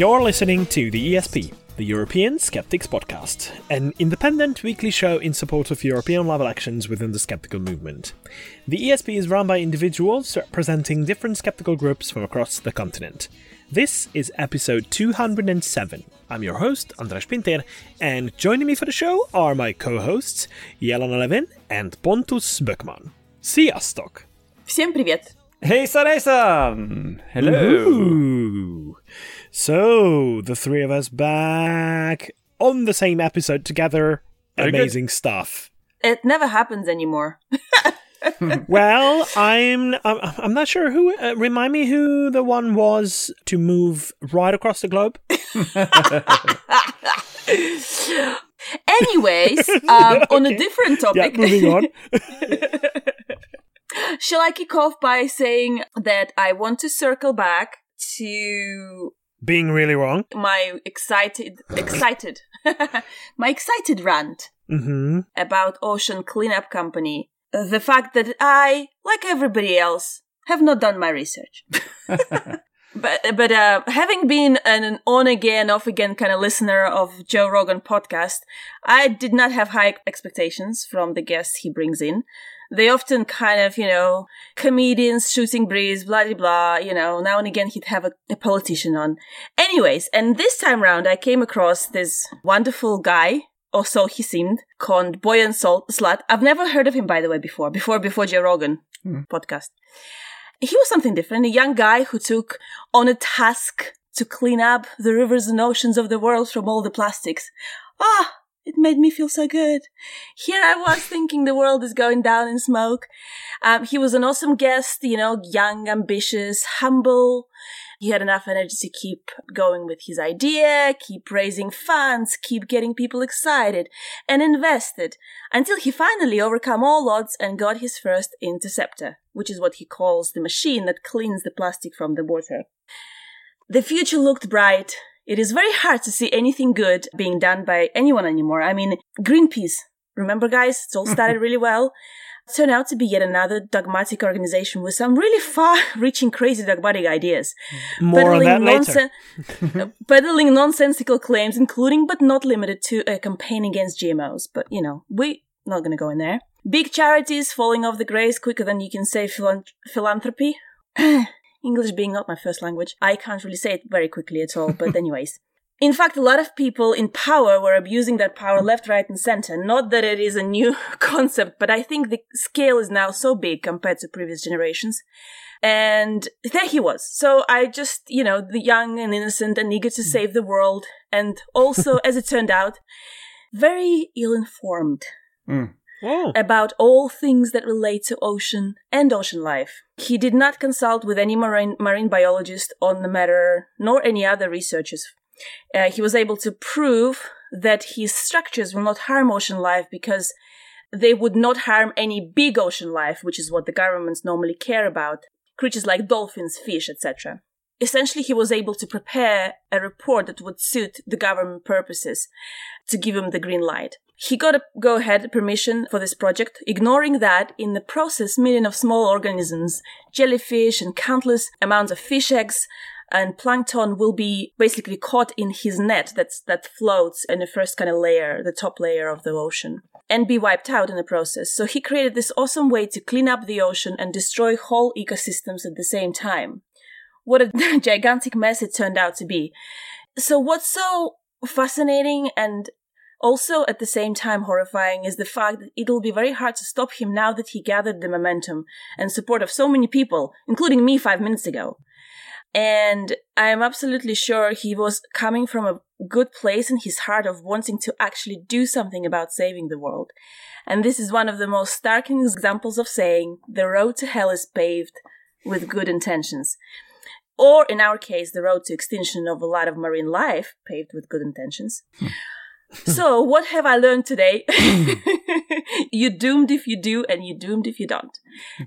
You're listening to the ESP, the European Skeptics Podcast, an independent weekly show in support of European level actions within the skeptical movement. The ESP is run by individuals representing different skeptical groups from across the continent. This is episode 207. I'm your host, Andras Pinter, and joining me for the show are my co hosts, Jelena Levin and Pontus Böckman. Sziasztok! Всем привет! Hejsan hejsan! Hello! Ooh. So, the three of us back on the same episode together. Very good. Amazing stuff. It never happens anymore. well, I'm I'm I'm not sure who. Uh, remind me who the one was to move right across the globe. Anyways, um, on a different Yeah, topic, moving on. shall I kick off by saying that I want to circle back to Being really wrong. my excited, excited, my excited rant hmm about Ocean Cleanup Company. The fact that I, like everybody else, have not done my research. but but uh, having been an on again, off again kind of listener of Joe Rogan podcast, I did not have high expectations from the guests he brings in. They often kind of, you know, comedians shooting breeze, blah blah blah. You know, now and again he'd have a, a politician on. Anyways, and this time round I came across this wonderful guy or so he seemed, called Boyan Sol- Slat. I've never heard of him, by the way, before, before, before Joe Rogan podcast. He was something different, a young guy who took on a task to clean up the rivers and oceans of the world from all the plastics. Ah, it made me feel so good. Here I was thinking the world is going down in smoke. Um, he was an awesome guest, you know, young, ambitious, humble. He had enough energy to keep going with his idea, keep raising funds, keep getting people excited and invested until he finally overcome all odds and got his first interceptor, which is what he calls the machine that cleans the plastic from the water. The future looked bright. It is very hard to see anything good being done by anyone anymore. I mean, Greenpeace. Remember, guys? It all started really well. Turned out to be yet another dogmatic organization with some really far-reaching, crazy dogmatic ideas More on that later. peddling nonsensical claims, including but not limited to a campaign against GMOs. But you know, we not going to go in there. Big charities falling off the grace quicker than you can say philan- philanthropy. English being not my first language, I can't really say it very quickly at all. But anyways. In fact, a lot of people in power were abusing that power left, right, and center. Not that it is a new concept, but I think the scale is now so big compared to previous generations. And there he was. So I just, you know, the young and innocent and eager to mm. save the world. And also, as it turned out, very ill informed mm. Oh. about all things that relate to ocean and ocean life. He did not consult with any marine, marine biologist on the matter, nor any other researchers. Uh, he was able to prove that his structures will not harm ocean life because they would not harm any big ocean life, which is what the governments normally care about, creatures like dolphins, fish, etc. Essentially, he was able to prepare a report that would suit the government purposes to give him the green light. He got a go ahead permission for this project, ignoring that in the process, millions of small organisms, jellyfish, and countless amounts of fish eggs and plankton will be basically caught in his net that's, that floats in the first kind of layer, the top layer of the ocean, and be wiped out in the process. So he created this awesome way to clean up the ocean and destroy whole ecosystems at the same time. What a gigantic mess it turned out to be. So what's so fascinating and also at the same time horrifying is the fact that it'll be very hard to stop him now that he gathered the momentum and support of so many people, including me five minutes ago. And I am absolutely sure he was coming from a good place in his heart of wanting to actually do something about saving the world. And this is one of the most starking examples of saying the road to hell is paved with good intentions. Or in our case, the road to extinction of a lot of marine life paved with good intentions. Hmm. so, what have I learned today? you're doomed if you do, and you're doomed if you don't.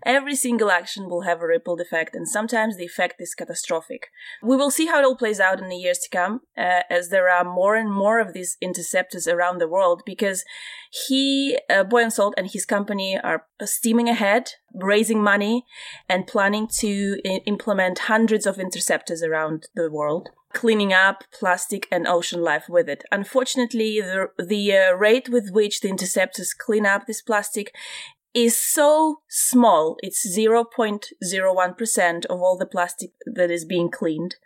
Every single action will have a rippled effect, and sometimes the effect is catastrophic. We will see how it all plays out in the years to come, uh, as there are more and more of these interceptors around the world, because he, uh, Boyan Slat, and his company are steaming ahead, raising money, and planning to I- implement hundreds of interceptors around the world. Cleaning up plastic and ocean life with it. Unfortunately, the, the uh, rate with which the interceptors clean up this plastic is so small. It's 0.01% of all the plastic that is being cleaned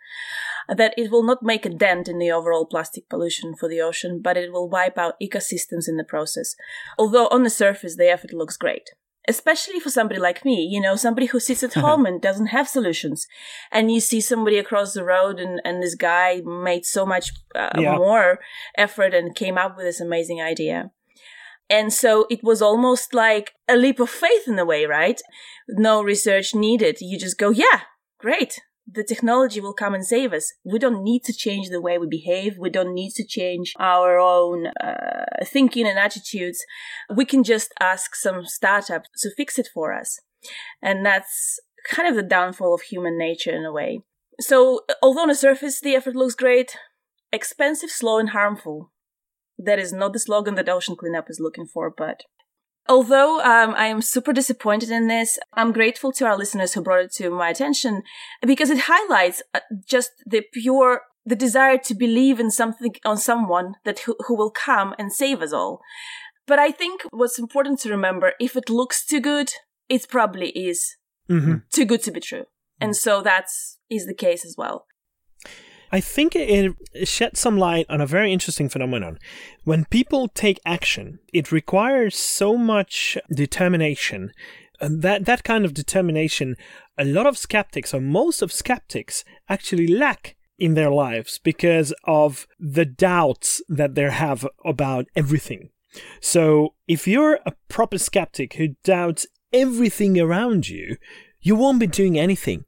that it will not make a dent in the overall plastic pollution for the ocean, but it will wipe out ecosystems in the process. Although on the surface, the effort looks great. Especially for somebody like me, you know, somebody who sits at home and doesn't have solutions. And you see somebody across the road and, and this guy made so much uh, yeah. more effort and came up with this amazing idea. And so it was almost like a leap of faith in a way, right? No research needed. You just go, yeah, great the technology will come and save us. We don't need to change the way we behave. We don't need to change our own uh, thinking and attitudes. We can just ask some startup to fix it for us. And that's kind of the downfall of human nature in a way. So, although on the surface the effort looks great, expensive, slow, and harmful. That is not the slogan that Ocean Cleanup is looking for, but Although um, I am super disappointed in this, I'm grateful to our listeners who brought it to my attention because it highlights uh, just the pure the desire to believe in something on someone that who, who will come and save us all. But I think what's important to remember if it looks too good, it probably is mm-hmm. too good to be true. And so that's is the case as well. I think it sheds some light on a very interesting phenomenon. When people take action, it requires so much determination. And that, that kind of determination, a lot of skeptics, or most of skeptics, actually lack in their lives because of the doubts that they have about everything. So, if you're a proper skeptic who doubts everything around you, you won't be doing anything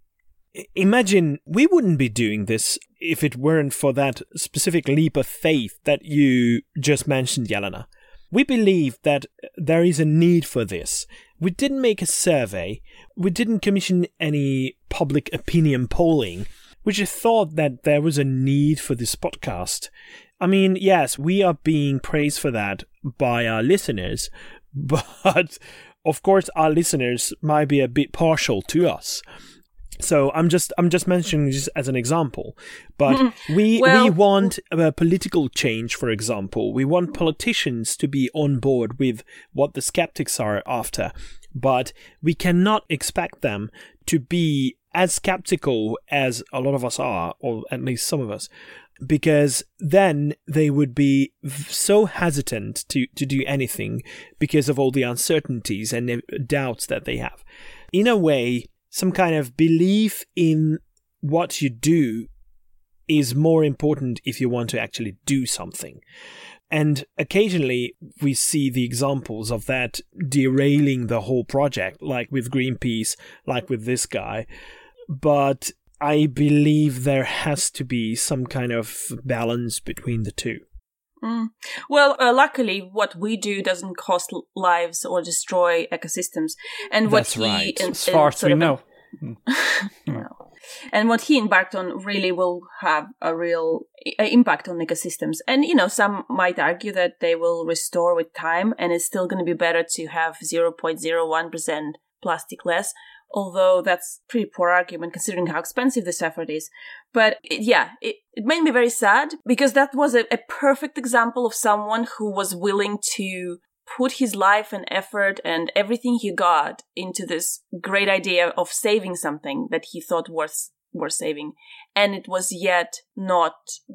imagine we wouldn't be doing this if it weren't for that specific leap of faith that you just mentioned, Yelena. We believe that there is a need for this. We didn't make a survey. We didn't commission any public opinion polling. We just thought that there was a need for this podcast. I mean, yes, we are being praised for that by our listeners, but of course, our listeners might be a bit partial to us. So I'm just I'm just mentioning this as an example, but we well, we want a political change, for example. We want politicians to be on board with what the skeptics are after, but we cannot expect them to be as skeptical as a lot of us are, or at least some of us, because then they would be so hesitant to, to do anything because of all the uncertainties and uh, doubts that they have. In a way, some kind of belief in what you do is more important if you want to actually do something. And occasionally we see the examples of that derailing the whole project, like with Greenpeace, like with this guy. But I believe there has to be some kind of balance between the two. Mm. Well, uh, luckily, what we do doesn't cost lives or destroy ecosystems, and That's what he, right. In, as far as we know. And what he embarked on really will have a real impact on ecosystems. And, you know, some might argue that they will restore with time and it's still going to be better to have 0.01% plastic less although that's pretty poor argument considering how expensive this effort is. But it, yeah, it, it made me very sad because that was a, a perfect example of someone who was willing to put his life and effort and everything he got into this great idea of saving something that he thought worth worth saving and it was yet not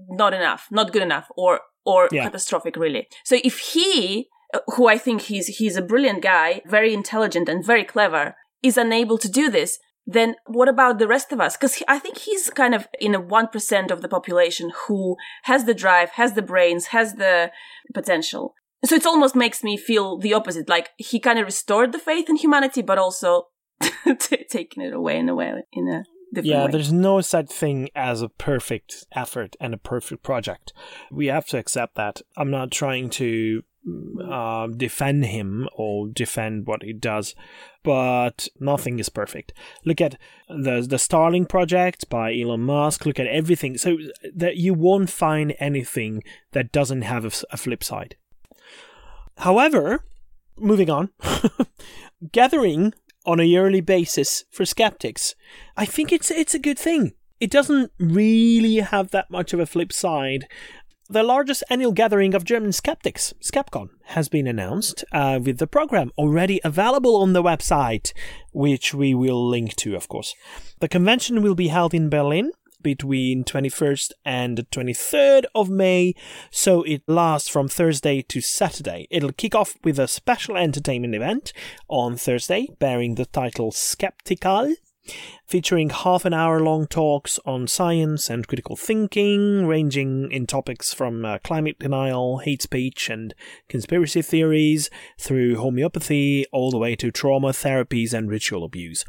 not enough not good enough or or yeah. catastrophic really so if he uh, who i think he's he's a brilliant guy very intelligent and very clever is unable to do this, then what about the rest of us? Because I think he's kind of in a 1% of the population who has the drive, has the brains, has the potential. So it almost makes me feel the opposite. Like he kind of restored the faith in humanity, but also t- taking it away in a way, in a yeah, way. there's no such thing as a perfect effort and a perfect project. We have to accept that. I'm not trying to uh, defend him or defend what he does, but nothing is perfect. Look at the the Starlink project by Elon Musk. Look at everything. So that you won't find anything that doesn't have a, a flip side. However, moving on, gathering on a yearly basis for skeptics, I think it's it's a good thing. it doesn't really have that much of a flip side. The largest annual gathering of German skeptics, Skepkon, has been announced uh, with the program already available on the website, which we will link to, of course. The convention will be held in Berlin between 21st and the 23rd of May, so it lasts from Thursday to Saturday. It'll kick off with a special entertainment event on Thursday, bearing the title Skeptical, featuring half an hour long talks on science and critical thinking, ranging in topics from uh, climate denial, hate speech, and conspiracy theories, through homeopathy, all the way to trauma therapies and ritual abuse.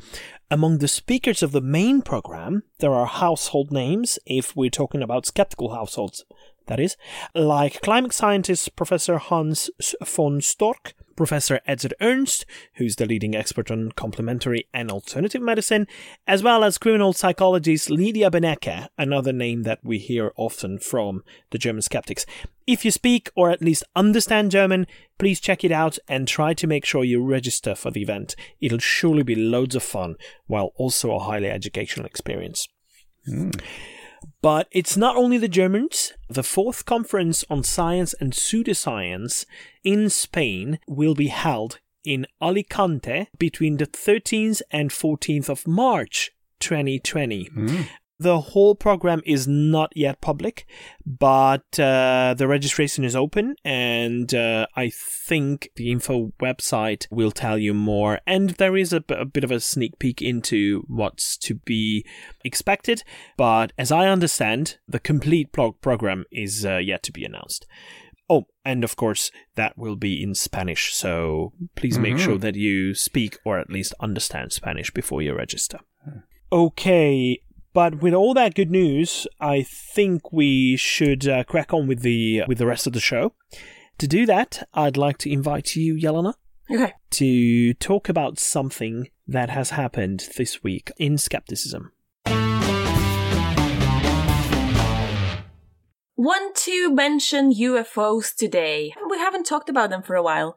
Among the speakers of the main program, there are household names, if we're talking about skeptical households, that is, like climate scientist Professor Hans von Storch, Professor Edzard Ernst, who's the leading expert on complementary and alternative medicine, as well as criminal psychologist Lydia Benecke, another name that we hear often from the German skeptics. If you speak or at least understand German, please check it out and try to make sure you register for the event. It'll surely be loads of fun, while also a highly educational experience. Mm. But it's not only the Germans. The fourth conference on science and pseudoscience in Spain will be held in Alicante between the 13th and 14th of March 2020. Mm. The whole program is not yet public, but uh, the registration is open, and uh, I think the info website will tell you more. And there is a, a bit of a sneak peek into what's to be expected, but as I understand, the complete blog program is uh, yet to be announced. Oh, and of course, that will be in Spanish, so please mm-hmm. make sure that you speak or at least understand Spanish before you register. Okay, but with all that good news, I think we should uh, crack on with the with the rest of the show. To do that, I'd like to invite you, Yelena, okay. to talk about something that has happened this week in skepticism. Want to mention UFOs today. We haven't talked about them for a while.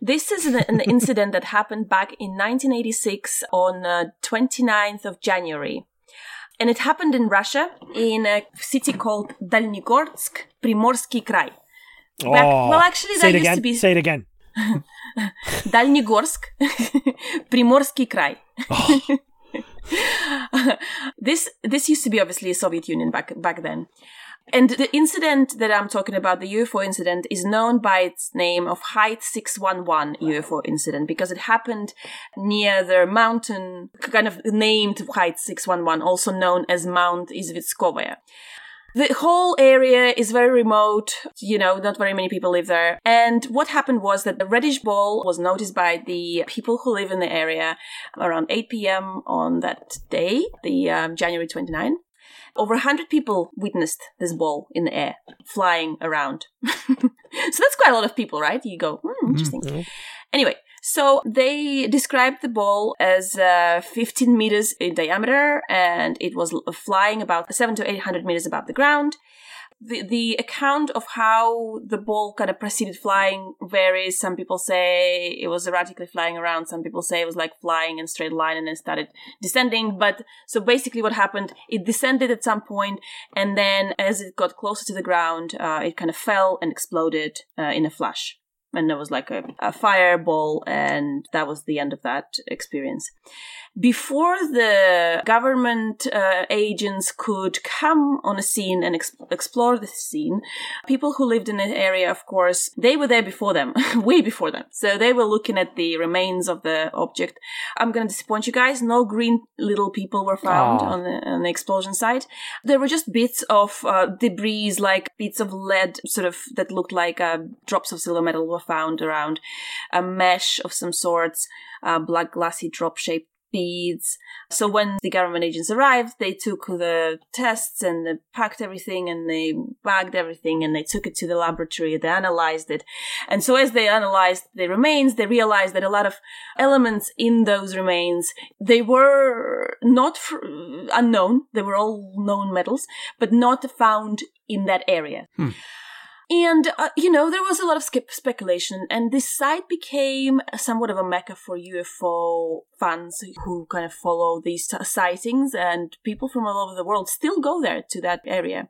This is an, incident that happened back in 1986 on uh, 29th of January. And it happened in Russia, in a city called Dalnegorsk, Primorsky Krai. Back, oh, well, actually, that used again. to be. Say it again. Dalnegorsk, Primorsky Krai. Oh. this this used to be obviously a Soviet Union back back then. And the incident that I'm talking about, the UFO incident, is known by its name of Height 611 UFO incident because it happened near the mountain, kind of named Height 611, also known as Mount Izvestkovaya. The whole area is very remote, you know, not very many people live there. And what happened was that the reddish ball was noticed by the people who live in the area around 8 p.m. on that day, the um, January 29. Over 100 people witnessed this ball in the air flying around. so that's quite a lot of people, right? You go, hmm, interesting. Mm-hmm. Anyway, so they described the ball as uh, 15 meters in diameter and it was flying about 7 to 800 meters above the ground the the account of how the ball kind of proceeded flying varies. Some people say it was erratically flying around. Some people say it was like flying in straight line and then started descending. But so basically, what happened? It descended at some point, and then as it got closer to the ground, uh, it kind of fell and exploded uh, in a flash. And there was like a, a fireball, and that was the end of that experience before the government uh, agents could come on a scene and ex- explore the scene, people who lived in the area, of course, they were there before them, way before them. So they were looking at the remains of the object. I'm going to disappoint you guys. No green little people were found on the, on the, explosion site. There were just bits of uh, debris, like bits of lead, sort of that looked like uh, drops of silver metal were found around a mesh of some sorts, uh, black glassy drop shaped beads. So when the government agents arrived, they took the tests and they packed everything and they bagged everything and they took it to the laboratory. They analyzed it. And so as they analyzed the remains, they realized that a lot of elements in those remains, they were not fr- unknown. They were all known metals, but not found in that area. Hmm. And, uh, you know, there was a lot of speculation, and this site became somewhat of a mecca for UFO fans who kind of follow these sightings, and people from all over the world still go there to that area.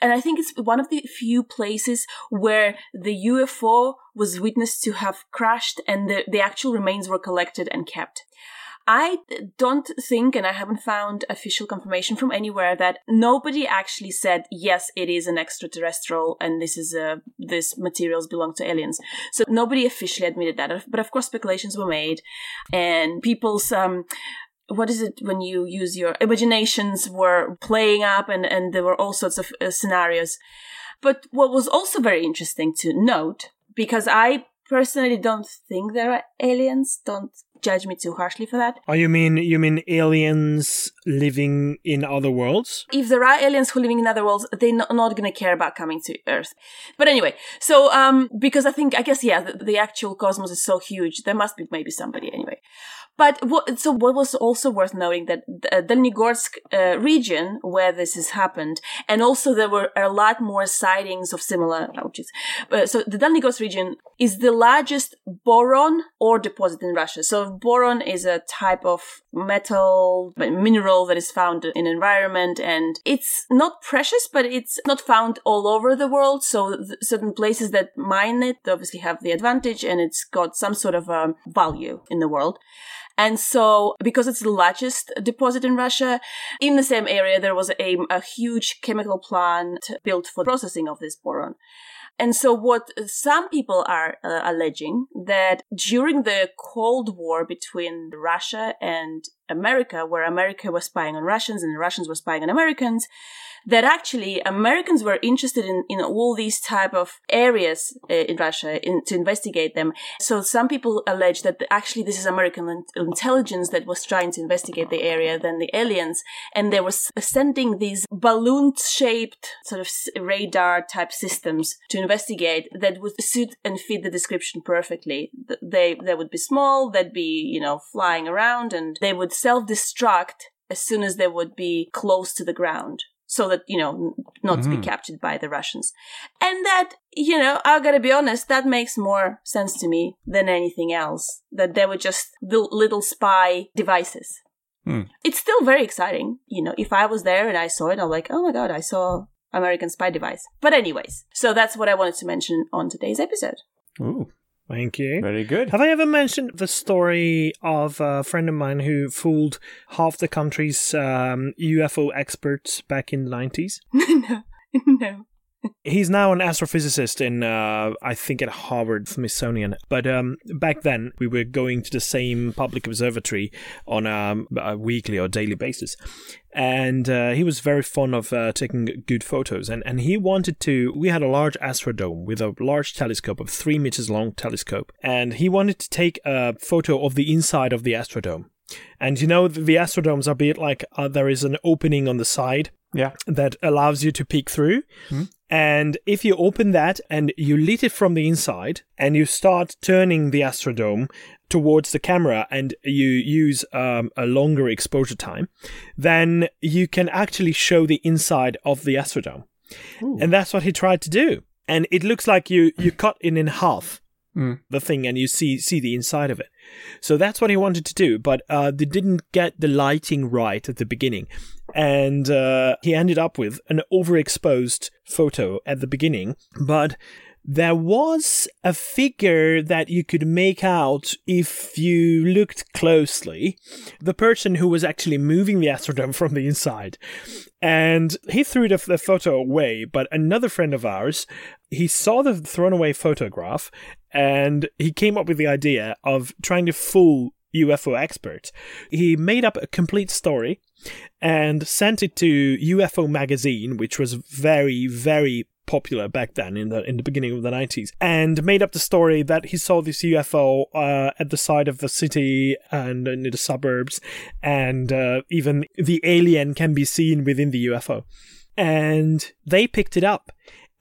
And I think it's one of the few places where the UFO was witnessed to have crashed and the, the actual remains were collected and kept. I don't think, and I haven't found official confirmation from anywhere that nobody actually said yes, it is an extraterrestrial, and this is a this materials belong to aliens. So nobody officially admitted that, but of course speculations were made, and people's um what is it when you use your imaginations were playing up and, and there were all sorts of uh, scenarios. But what was also very interesting to note, because I personally don't think there are aliens, don't judge me too harshly for that. Oh, you mean you mean aliens living in other worlds? If there are aliens who living in other worlds, they're not, not going to care about coming to Earth. But anyway, so um, because I think I guess yeah, the, the actual cosmos is so huge, there must be maybe somebody anyway. But what, so what was also worth noting that the uh, Dalnegorsk uh, region where this has happened, and also there were a lot more sightings of similar ouches. Uh, so the Dalnegorsk region is the largest boron ore deposit in Russia. So boron is a type of metal mineral that is found in environment, and it's not precious, but it's not found all over the world. So certain places that mine it obviously have the advantage, and it's got some sort of um, value in the world. And so, because it's the largest deposit in Russia, in the same area, there was a, a huge chemical plant built for processing of this boron. And so what some people are uh, alleging that during the Cold War between Russia and America, where America was spying on Russians and the Russians were spying on Americans, that actually Americans were interested in, in all these type of areas uh, in Russia in, to investigate them. So some people allege that actually this is American intelligence that was trying to investigate the area than the aliens. And they were sending these balloon shaped sort of radar type systems to investigate that would suit and fit the description perfectly. They, they would be small, they'd be, you know, flying around and they would self destruct as soon as they would be close to the ground so that you know not mm-hmm. to be mm-hmm. captured by the russians and that you know i gotta be honest that makes more sense to me than anything else that they were just little spy devices hmm. it's still very exciting you know if i was there and i saw it i'm like oh my god i saw american spy device but anyways so that's what i wanted to mention on today's episode Ooh, Thank you. Very good. Have I ever mentioned the story of a friend of mine who fooled half the country's um, UFO experts back in the 90s? no. No he's now an astrophysicist in, uh, I think, at Harvard Smithsonian. But um, back then, we were going to the same public observatory on um, a weekly or daily basis. And uh, he was very fond of uh, taking good photos. And, and he wanted to. We had a large astrodome with a large telescope, of three meters long telescope. And he wanted to take a photo of the inside of the astrodome. And you know, the astrodomes are a bit like uh, there is an opening on the side yeah. that allows you to peek through. Mm-hmm. And if you open that and you lit it from the inside and you start turning the Astrodome towards the camera and you use um, a longer exposure time, then you can actually show the inside of the Astrodome. Ooh. And that's what he tried to do. And it looks like you, you cut it in half mm. the thing and you see see the inside of it. So that's what he wanted to do, but uh, they didn't get the lighting right at the beginning, and uh, he ended up with an overexposed photo at the beginning. But there was a figure that you could make out if you looked closely. The person who was actually moving the Astrodome from the inside. And he threw the, the photo away, but another friend of ours, he saw the thrown away photograph and he came up with the idea of trying to fool UFO experts. He made up a complete story and sent it to UFO magazine, which was very, very popular back then in the in the beginning of the 90s and made up the story that he saw this UFO uh, at the side of the city and in the suburbs and uh, even the alien can be seen within the UFO and they picked it up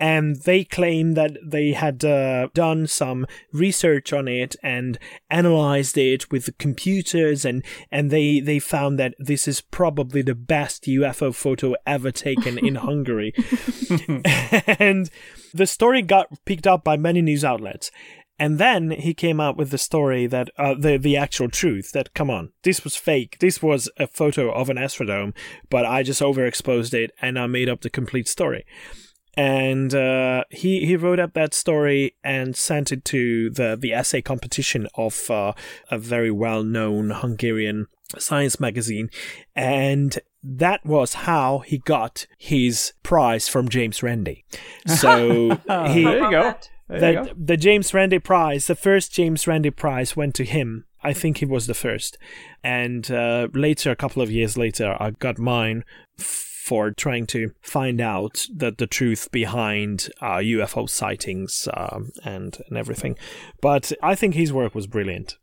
and they claim that they had uh, done some research on it and analyzed it with the computers, and and they they found that this is probably the best UFO photo ever taken in Hungary, and the story got picked up by many news outlets. And then he came out with the story that uh, the the actual truth that come on, this was fake. This was a photo of an astrodome, but I just overexposed it and I made up the complete story. And uh, he he wrote up that story and sent it to the the essay competition of uh, a very well known Hungarian science magazine, and that was how he got his prize from James Randi. So he there you go. There you go. the James Randi Prize, the first James Randi Prize, went to him. I think he was the first, and uh, later, a couple of years later, I got mine for trying to find out the the truth behind uh, UFO sightings um, and and everything. But I think his work was brilliant.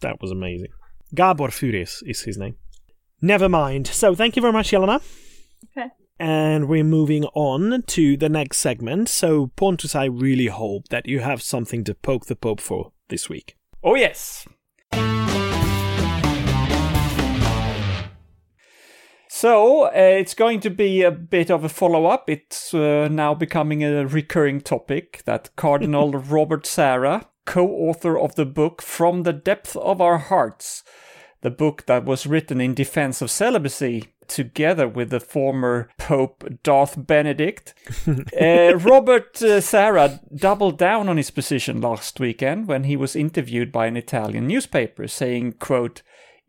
that was amazing. Gabor Furis is his name. Never mind. So thank you very much, Jelena. Okay. And we're moving on to the next segment. So, Pontus, I really hope that you have something to poke the Pope for this week. Oh, yes. So, uh, it's going to be a bit of a follow up. It's uh, now becoming a recurring topic that Cardinal Robert Sarah, co author of the book From the Depth of Our Hearts, the book that was written in defense of celibacy, together with the former Pope Darth Benedict. uh, Robert uh, Sarah doubled down on his position last weekend when he was interviewed by an Italian newspaper, saying, quote,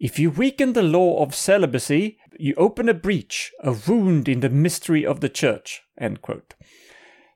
if you weaken the law of celibacy, you open a breach, a wound in the mystery of the church. End quote.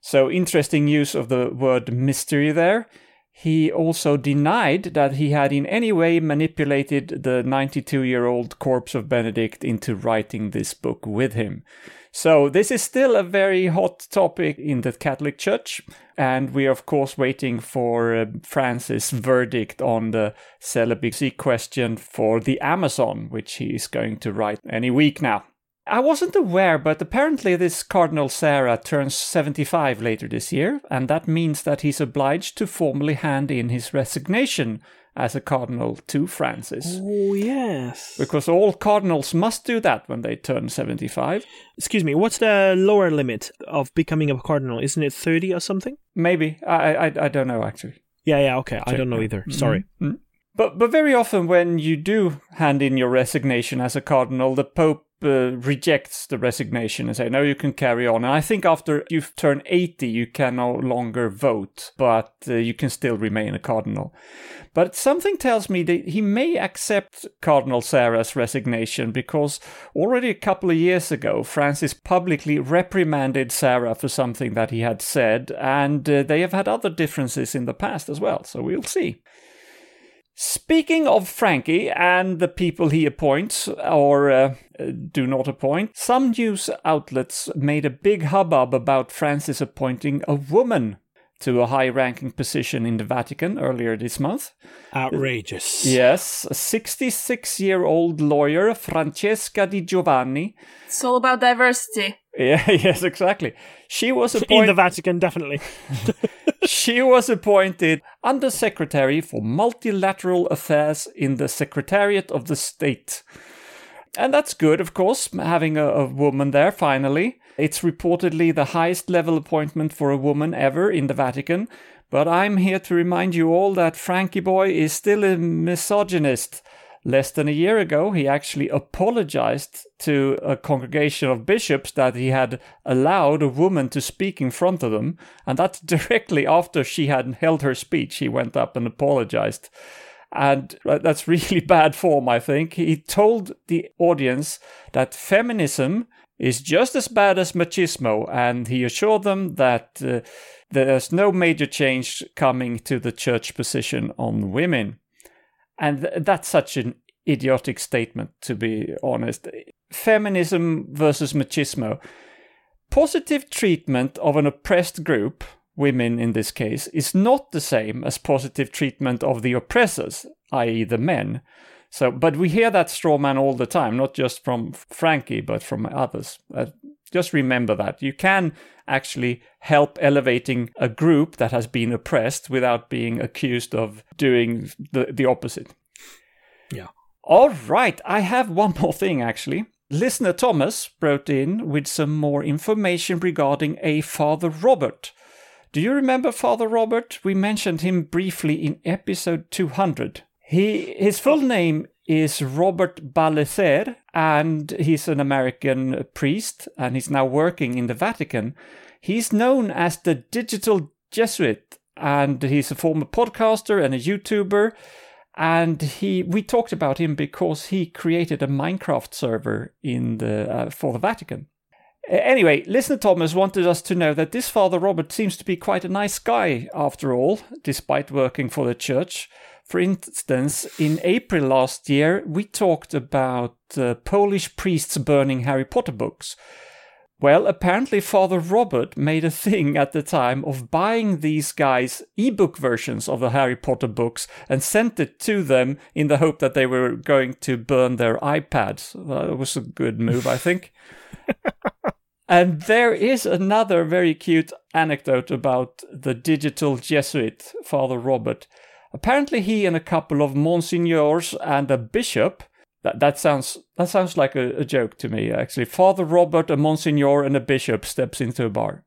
So interesting use of the word mystery there. He also denied that he had in any way manipulated the 92 year old corpse of Benedict into writing this book with him. So, this is still a very hot topic in the Catholic Church, and we are, of course, waiting for uh, Francis' verdict on the celibacy question for the Amazon, which he is going to write any week now. I wasn't aware, but apparently this Cardinal Sarah turns 75 later this year, and that means that he's obliged to formally hand in his resignation as a cardinal to Francis. Oh, yes. Because all cardinals must do that when they turn 75. Excuse me, what's the lower limit of becoming a cardinal? Isn't it 30 or something? Maybe. I, I, I don't know, actually. Yeah, yeah, okay. I don't know either. Sorry. Mm. But, but very often when you do hand in your resignation as a cardinal, the Pope uh, rejects the resignation and say, no, you can carry on. And I think after you've turned 80, you can no longer vote, but uh, you can still remain a cardinal. But something tells me that he may accept Cardinal Sarah's resignation because already a couple of years ago, Francis publicly reprimanded Sarah for something that he had said, and uh, they have had other differences in the past as well. So we'll see. Speaking of Frankie and the people he appoints or uh, do not appoint, some news outlets made a big hubbub about Francis appointing a woman to a high ranking position in the Vatican earlier this month. Outrageous. Yes, a 66 year old lawyer, Francesca Di Giovanni. It's all about diversity. Yeah, yes, exactly. She was appointed In the Vatican, definitely. she was appointed Undersecretary for Multilateral Affairs in the Secretariat of the State. And that's good, of course, having a, a woman there finally. It's reportedly the highest level appointment for a woman ever in the Vatican. But I'm here to remind you all that Frankie Boy is still a misogynist. Less than a year ago, he actually apologized to a congregation of bishops that he had allowed a woman to speak in front of them. And that's directly after she had held her speech. He went up and apologized. And that's really bad form, I think. He told the audience that feminism is just as bad as machismo, and he assured them that uh, there's no major change coming to the church position on women. And th- that's such an idiotic statement, to be honest. Feminism versus machismo. Positive treatment of an oppressed group, women in this case, is not the same as positive treatment of the oppressors, i.e., the men. So, but we hear that straw man all the time, not just from Frankie, but from others. Uh, Just remember that. You can actually help elevating a group that has been oppressed without being accused of doing the, the opposite. Yeah. All right, I have one more thing actually. Listener Thomas wrote in with some more information regarding a Father Robert. Do you remember Father Robert? We mentioned him briefly in episode 200. He his full name is Robert Ballecer, and he's an American priest, and he's now working in the Vatican. He's known as the Digital Jesuit, and he's a former podcaster and a YouTuber. And he, we talked about him because he created a Minecraft server in the uh, for the Vatican. Anyway, listener Thomas wanted us to know that this Father Robert seems to be quite a nice guy after all, despite working for the church. For instance, in April last year, we talked about uh, Polish priests burning Harry Potter books. Well, apparently, Father Robert made a thing at the time of buying these guys ebook versions of the Harry Potter books and sent it to them in the hope that they were going to burn their iPads. That was a good move, I think. and there is another very cute anecdote about the digital Jesuit, Father Robert. Apparently, he and a couple of monsignors and a bishop. That, that sounds that sounds like a, a joke to me. Actually, Father Robert, a monsignor, and a bishop steps into a bar.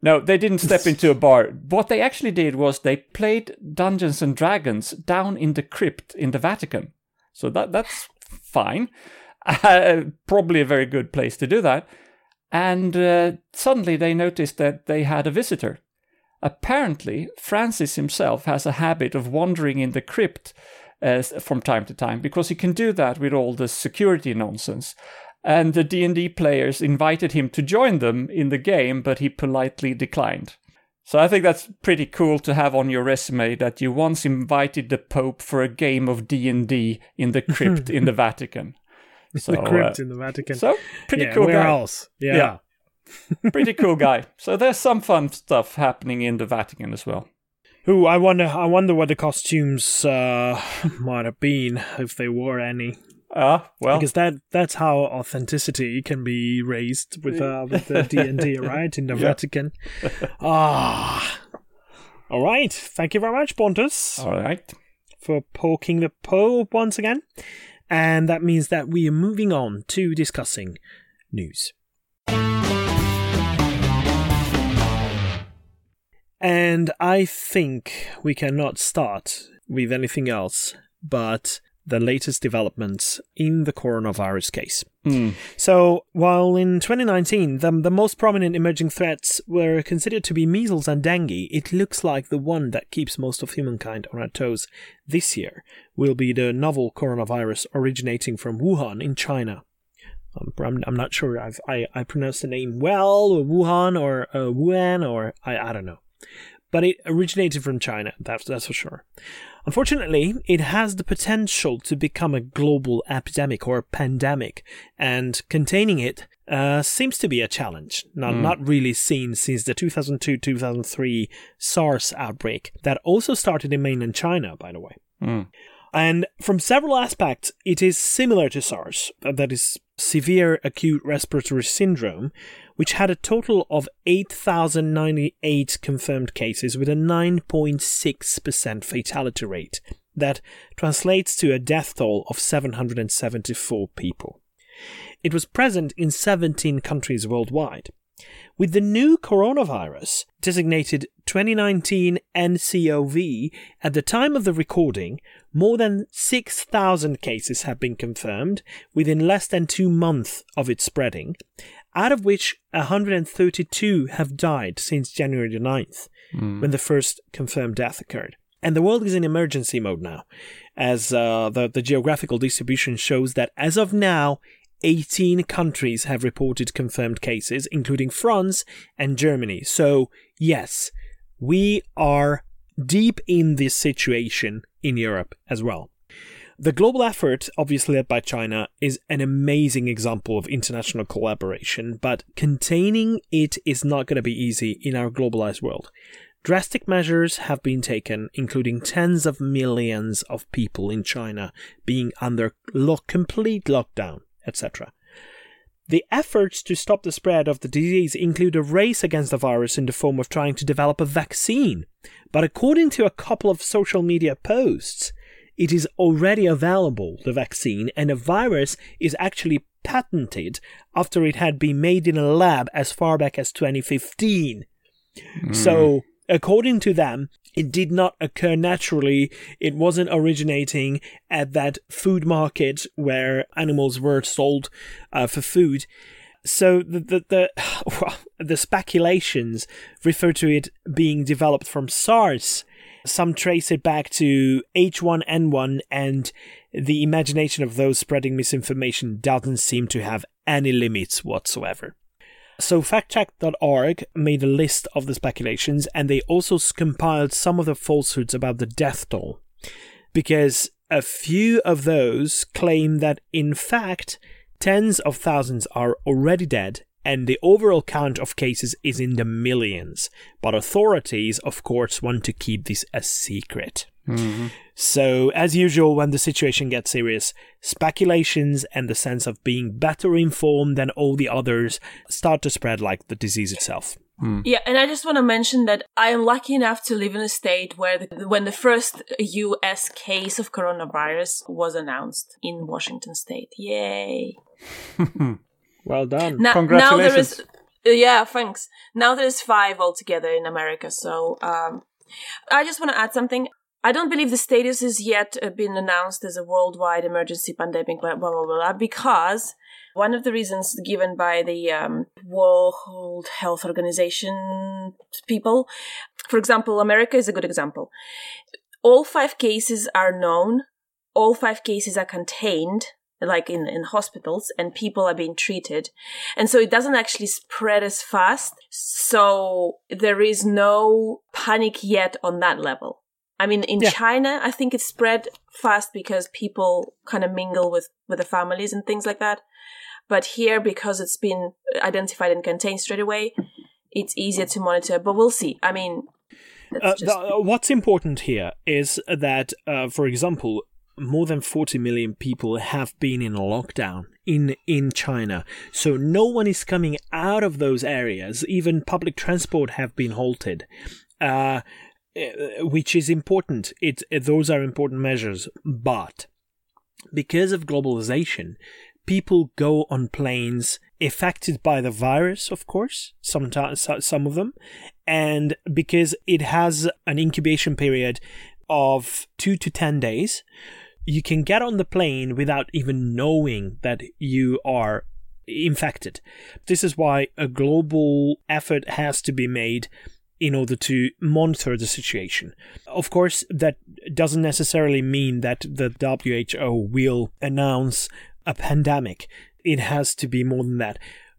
No, they didn't step into a bar. What they actually did was they played Dungeons and Dragons down in the crypt in the Vatican. So that that's fine. Uh, probably a very good place to do that. And uh, suddenly they noticed that they had a visitor. Apparently, Francis himself has a habit of wandering in the crypt uh, from time to time because he can do that with all the security nonsense. And the D&D players invited him to join them in the game, but he politely declined. So I think that's pretty cool to have on your resume that you once invited the Pope for a game of D&D in the crypt in the Vatican. So, the crypt uh, in the Vatican. So pretty yeah, cool where guy. else? Yeah. Yeah. pretty cool guy. So there's some fun stuff happening in the Vatican as well. Who I wonder I wonder what the costumes uh, might have been if they wore any. Ah, well, Because that that's how authenticity can be raised with uh, with the D and D, right? In the Yeah. Vatican. Ah. All right. Thank you very much, Pontus, all right. for poking the Pope once again. And that means that we are moving on to discussing news. And I think we cannot start with anything else but the latest developments in the coronavirus case. Hmm. So, while in 2019 the, the most prominent emerging threats were considered to be measles and dengue, it looks like the one that keeps most of humankind on our toes this year will be the novel coronavirus originating from Wuhan in China. Um, I'm, I'm not sure I've, I, I pronounced the name well, or Wuhan, or uh, Wuhan, or I, I don't know. But it originated from China, that's, that's for sure. Unfortunately, it has the potential to become a global epidemic or a pandemic, and containing it uh, seems to be a challenge. Not, Mm. not really seen since the 2002 2003 SARS outbreak that also started in mainland China, by the way. Hmm. And from several aspects, it is similar to SARS, uh, that is, severe acute respiratory syndrome, which had a total of 8,098 confirmed cases with a 9.6% fatality rate. That translates to a death toll of 774 people. It was present in 17 countries worldwide. With the new coronavirus, designated 2019 NCOV, at the time of the recording, more than 6,000 cases have been confirmed within less than two months of its spreading, out of which 132 have died since January the 9th, when the first confirmed death occurred. And the world is in emergency mode now, as uh, the, the geographical distribution shows that as of now, 18 countries have reported confirmed cases, including France and Germany. So, yes, we are deep in this situation in Europe as well. The global effort, obviously led by China, is an amazing example of international collaboration, but containing it is not going to be easy in our globalized world. Drastic measures have been taken, including tens of millions of people in China being under lock, complete lockdown, etc. The efforts to stop the spread of the disease include a race against the virus in the form of trying to develop a vaccine. But according to a couple of social media posts, it is already available, the vaccine, and the virus is actually patented after it had been made in a lab as far back as 2015. Mm. So, according to them, it did not occur naturally. It wasn't originating at that food market where animals were sold uh, for food. So the the the, well, the speculations refer to it being developed from SARS. Some trace it back to H1N1, and the imagination of those spreading misinformation doesn't seem to have any limits whatsoever. So, factcheck.org made a list of the speculations and they also compiled some of the falsehoods about the death toll. Because a few of those claim that, in fact, tens of thousands are already dead and the overall count of cases is in the millions. But authorities, of course, want to keep this a secret. Mm-hmm. So, as usual, when the situation gets serious, speculations and the sense of being better informed than all the others start to spread like the disease itself. Mm. Yeah, and I just want to mention that I am lucky enough to live in a state where the, when the first US case of coronavirus was announced in Washington state. Yay. well done. Now, Congratulations. Now there is, yeah, thanks. Now there's five altogether in America. So, um, I just want to add something. I don't believe the status has yet uh, been announced as a worldwide emergency pandemic, blah, blah, blah, blah, because one of the reasons given by the um, World Health Organization people, for example, America is a good example. All five cases are known, all five cases are contained, like in, in hospitals, and people are being treated. And so it doesn't actually spread as fast. So there is no panic yet on that level. I mean, in yeah. China, I think it spread fast because people kind of mingle with, with the families and things like that. But here, because it's been identified and contained straight away, it's easier to monitor. But we'll see. I mean, uh, just... the, uh, what's important here is that, uh, for example, more than 40 million people have been in lockdown in in China. So no one is coming out of those areas. Even public transport have been halted. Uh, uh, which is important. It, it those are important measures, but because of globalization, people go on planes affected by the virus, of course, sometimes some of them, and because it has an incubation period of two to ten days, you can get on the plane without even knowing that you are infected. This is why a global effort has to be made in order to monitor the situation. Of course, that doesn't necessarily mean that the WHO will announce a pandemic. It has to be more than that.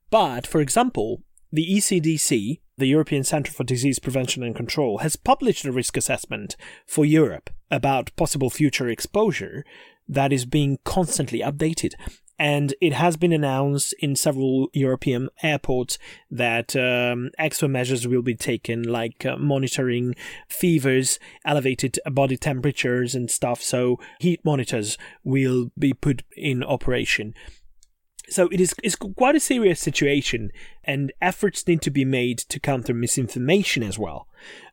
But, for example, the ECDC, the European Centre for Disease Prevention and Control, has published a risk assessment for Europe about possible future exposure that is being constantly updated and it has been announced in several European airports that um, extra measures will be taken, like uh, monitoring fevers, elevated body temperatures, and stuff. So, heat monitors will be put in operation. So it is it's quite a serious situation, and efforts need to be made to counter misinformation as well,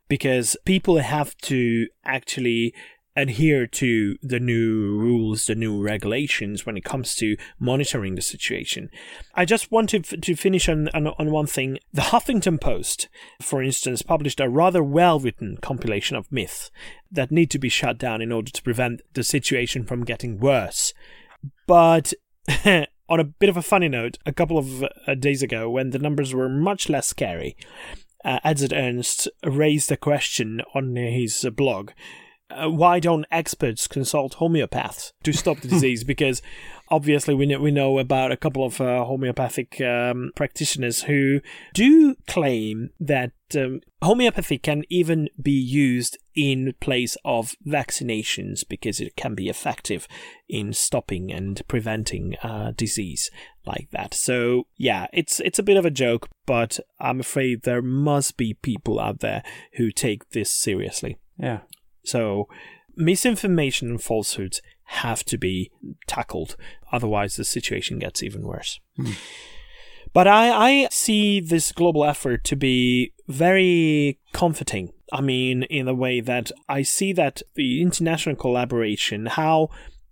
because people have to actually adhere to the new rules, the new regulations when it comes to monitoring the situation. I just wanted to finish on, on, on one thing. The Huffington Post, for instance, published a rather well written compilation of myths that need to be shut down in order to prevent the situation from getting worse. But on a bit of a funny note, a couple of uh, days ago, when the numbers were much less scary, uh, Edzard Ernst raised a question on his blog uh, why don't experts consult homeopaths to stop the disease? because obviously we know, we know about a couple of uh, homeopathic um, practitioners who do claim that um, homeopathy can even be used in place of vaccinations because it can be effective in stopping and preventing uh, disease like that. So yeah, it's it's a bit of a joke, but I'm afraid there must be people out there who take this seriously. Yeah. So misinformation and falsehoods have to be tackled. Otherwise, the situation gets even worse. Hmm. But I, I see this global effort to be very comforting. I mean, in the way that I see that the international collaboration, how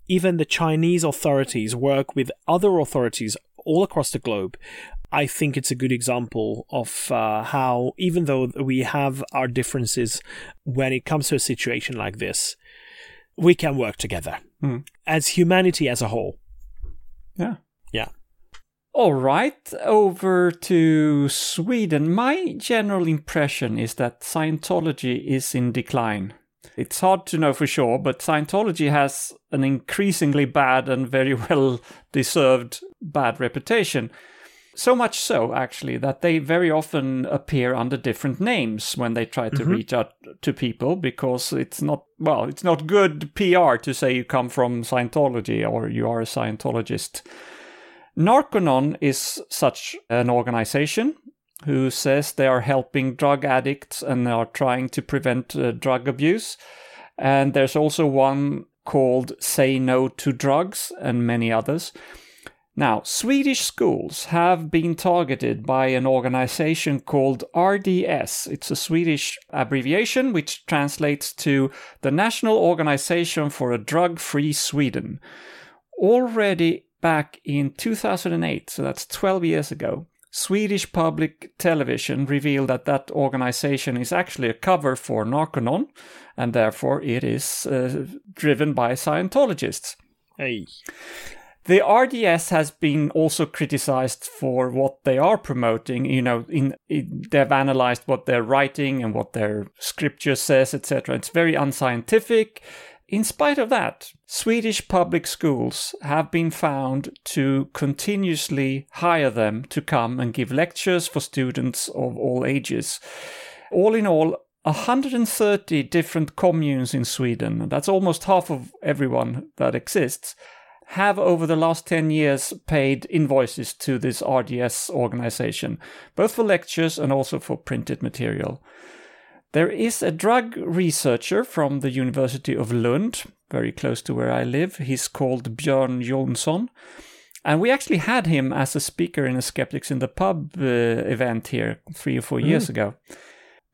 even the Chinese authorities work with other authorities all across the globe. I think it's a good example of uh, how, even though we have our differences when it comes to a situation like this, we can work together Mm. as humanity as a whole. Yeah. Yeah. All right, over to Sweden. My general impression is that Scientology is in decline. It's hard to know for sure, but Scientology has an increasingly bad and very well deserved bad reputation. So much so, actually, that they very often appear under different names when they try to mm-hmm. reach out to people because it's not, well, it's not good PR to say you come from Scientology or you are a Scientologist. Narconon is such an organization who says they are helping drug addicts and are trying to prevent uh, drug abuse. And there's also one called Say No to Drugs and many others. Now, Swedish schools have been targeted by an organization called RDS. It's a Swedish abbreviation which translates to the National Organization for a Drug Free Sweden. Already back in 2008, so that's 12 years ago, Swedish public television revealed that that organization is actually a cover for Narconon, and therefore it is uh, driven by Scientologists. Hey. The RDS has been also criticized for what they are promoting. You know, in, in they've analyzed what they're writing and what their scripture says, etc. It's very unscientific. In spite of that, Swedish public schools have been found to continuously hire them to come and give lectures for students of all ages. All in all, 130 different communes in Sweden, that's almost half of everyone that exists, have over the last 10 years paid invoices to this RDS organization, both for lectures and also for printed material. There is a drug researcher from the University of Lund, very close to where I live. He's called Björn Jonsson. And we actually had him as a speaker in a Skeptics in the Pub uh, event here three or four years ago.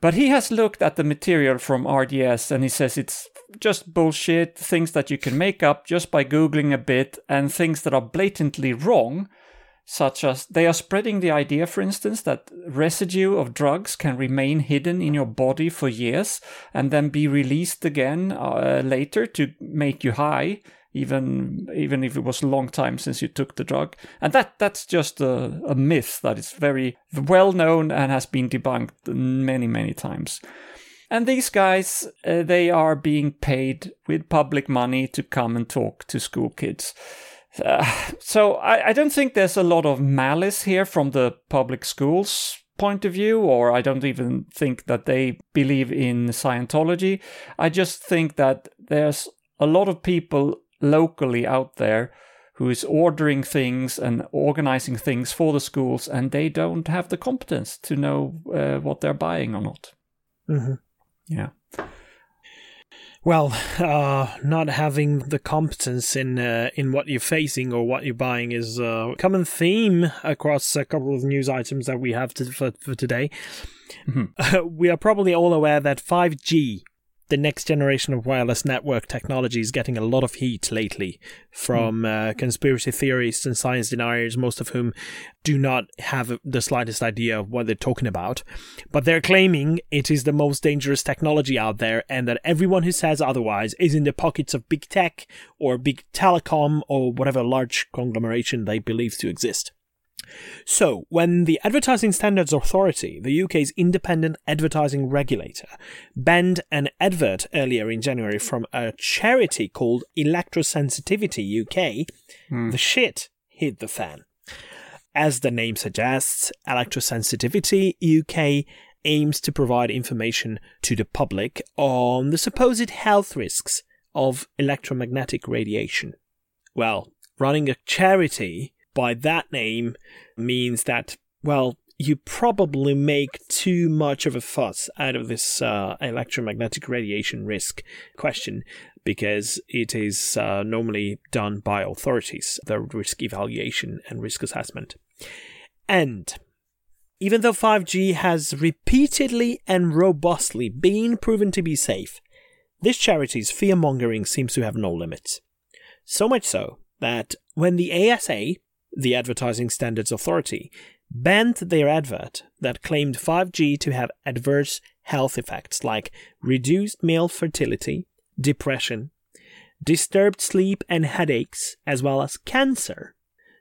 But he has looked at the material from RDS and he says it's just bullshit, things that you can make up just by Googling a bit, and things that are blatantly wrong, such as they are spreading the idea, for instance, that residue of drugs can remain hidden in your body for years and then be released again uh, later to make you high. Even even if it was a long time since you took the drug, and that that's just a, a myth that is very well known and has been debunked many many times. And these guys, uh, they are being paid with public money to come and talk to school kids. Uh, so I, I don't think there's a lot of malice here from the public schools point of view, or I don't even think that they believe in Scientology. I just think that there's a lot of people locally out there who is ordering things and organizing things for the schools, and they don't have the competence to know uh, what they're buying or not. hmm Yeah. Well, uh, not having the competence in uh, in what you're facing or what you're buying is a common theme across a couple of news items that we have to, for, for today. we are probably all aware that 5G, the next generation of wireless network technology, is getting a lot of heat lately from uh, conspiracy theorists and science deniers, most of whom do not have the slightest idea of what they're talking about. But they're claiming it is the most dangerous technology out there, and that everyone who says otherwise is in the pockets of big tech or big telecom or whatever large conglomeration they believe to exist. So, when the Advertising Standards Authority, the UK's independent advertising regulator, banned an advert earlier in January from a charity called Electrosensitivity UK, hmm. the shit hit the fan. As the name suggests, Electrosensitivity UK aims to provide information to the public on the supposed health risks of electromagnetic radiation. Well, running a charity by that name means that, well, you probably make too much of a fuss out of this uh, electromagnetic radiation risk question because it is uh, normally done by authorities, the risk evaluation and risk assessment. And Even though 5G has repeatedly and robustly been proven to be safe, this charity's fear mongering seems to have no limits. So much so that when the ASA, the Advertising Standards Authority, banned their advert that claimed 5G to have adverse health effects like reduced male fertility, depression, disturbed sleep and headaches, as well as cancer.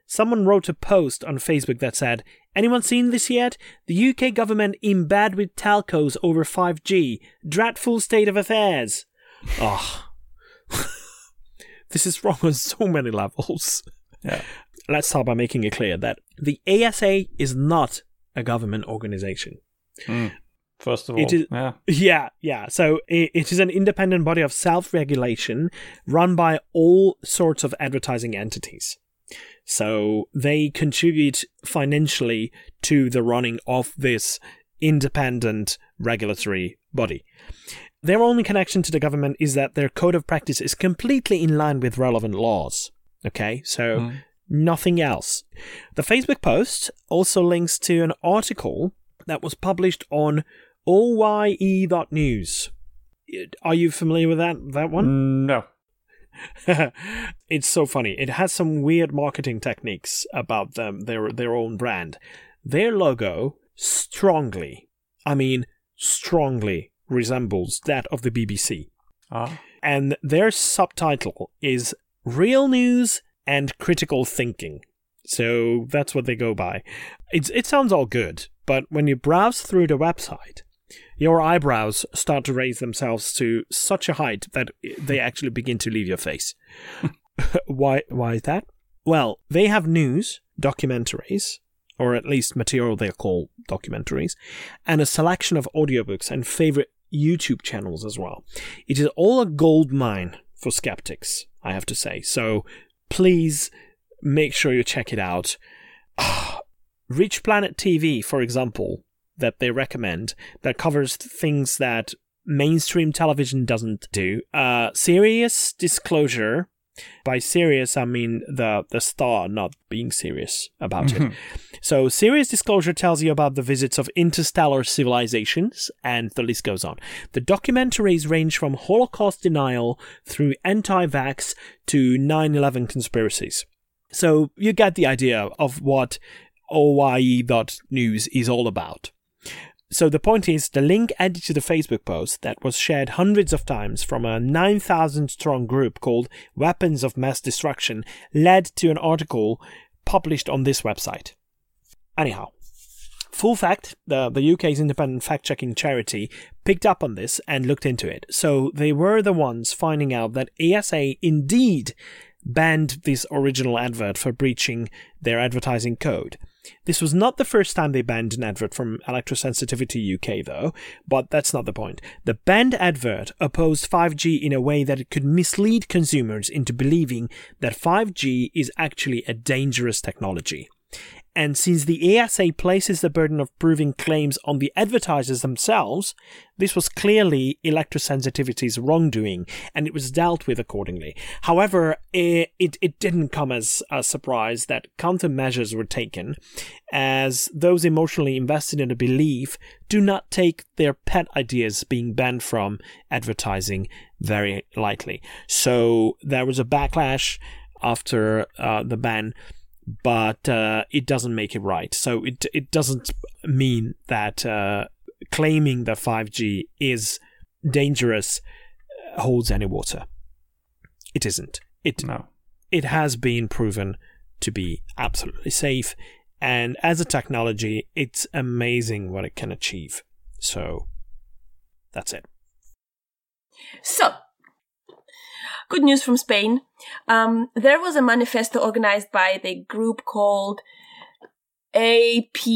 Someone wrote a post on Facebook that said, Anyone seen this yet? The UK government in bed with telcos over 5G. Dreadful state of affairs. Oh. this is wrong on so many levels. Yeah. Let's start by making it clear that the ASA is not a government organization. Mm. First of all, It is- yeah. Yeah, yeah. So it, it is an independent body of self regulation run by all sorts of advertising entities. So they contribute financially to the running of this independent regulatory body. Their only connection to the government is that their code of practice is completely in line with relevant laws. Okay, so Mm. Nothing else. The Facebook post also links to an article that was published on oye.news. Are you familiar with that that one? No. it's so funny. It has some weird marketing techniques about them, their their own brand. Their logo strongly, I mean strongly resembles that of the BBC. Ah. And their subtitle is Real News and Critical Thinking. So that's what they go by. It's, it sounds all good, but when you browse through the website, your eyebrows start to raise themselves to such a height that they actually begin to leave your face. why, why is that? Well, they have news, documentaries, or at least material they call documentaries, and a selection of audiobooks and favorite YouTube channels as well. It is all a gold mine for skeptics, I have to say. So please make sure you check it out. Rich Planet TV, for example, that they recommend, that covers things that mainstream television doesn't do. Uh, Sirius Disclosure. By Sirius, I mean the the star not being serious about it. Mm-hmm. So, Sirius Disclosure tells you about the visits of interstellar civilizations, and the list goes on. The documentaries range from Holocaust denial through anti vax to 9 11 conspiracies. So, you get the idea of what OYE.news is all about. So the point is, the link added to the Facebook post that was shared hundreds of times from a 9,000 strong group called Weapons of Mass Destruction led to an article published on this website. Anyhow, full fact the, the UK's independent fact checking charity picked up on this and looked into it. So they were the ones finding out that ASA indeed banned this original advert for breaching their advertising code. This was not the first time they banned an advert from Electrosensitivity UK, though, but that's not the point. The banned advert opposed 5G in a way that it could mislead consumers into believing that 5G is actually a dangerous technology. And since the ASA places the burden of proving claims on the advertisers themselves, this was clearly electrosensitivity's wrongdoing, and it was dealt with accordingly. However, it, it, it didn't come as a surprise that countermeasures were taken, as those emotionally invested in a belief do not take their pet ideas being banned from advertising very lightly. So there was a backlash after uh, the ban but uh, it doesn't make it right. So it it doesn't mean that uh, claiming that 5G is dangerous holds any water. It isn't. It No. it has been proven to be absolutely safe, and as a technology, it's amazing what it can achieve. So that's it. So, good news from Spain. Um, there was a manifesto organized by the group called APETP,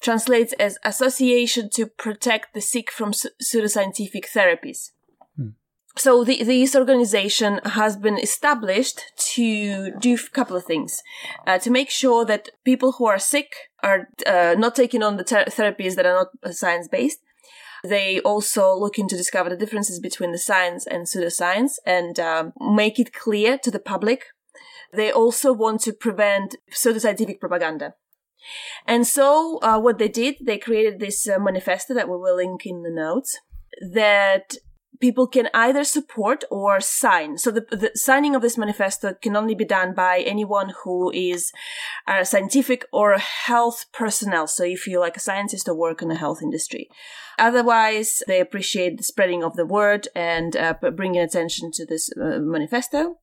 translates as Association to Protect the Sick from Pse- Pseudoscientific Therapies. So the, this organization has been established to do a couple of things, uh, to make sure that people who are sick are uh, not taking on the ter- therapies that are not science based, they also looking to discover the differences between the science and pseudoscience and um, make it clear to the public they also want to prevent pseudoscientific propaganda. And so, uh, what they did, they created this uh, manifesto that we will link in the notes that people can either support or sign. So the, the, signing of this manifesto can only be done by anyone who is a scientific or health personnel. So if you're like a scientist or work in the health industry. Otherwise, they appreciate the spreading of the word and uh, bringing attention to this uh, manifesto.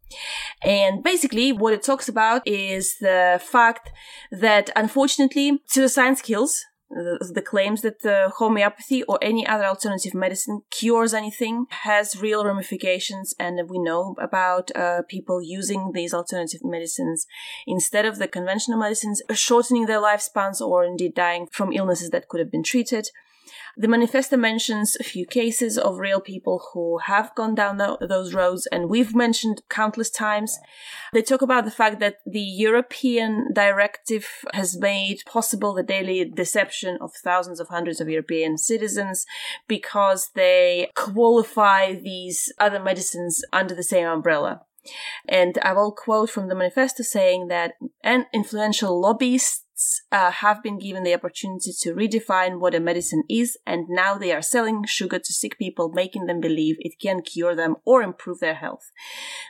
And basically, what it talks about is the fact that unfortunately, pseudoscience kills the, claims that the homeopathy or any other alternative medicine cures anything has real ramifications, and we know about uh, people using these alternative medicines instead of the conventional medicines, shortening their lifespans or indeed dying from illnesses that could have been treated. The manifesto mentions a few cases of real people who have gone down the, those roads, and we've mentioned countless times. They talk about the fact that the European directive has made possible the daily deception of thousands of hundreds of European citizens because they qualify these other medicines under the same umbrella. And I will quote from the manifesto saying that an influential uh, have been given the opportunity to redefine what a medicine is, and now they are selling sugar to sick people, making them believe it can cure them or improve their health.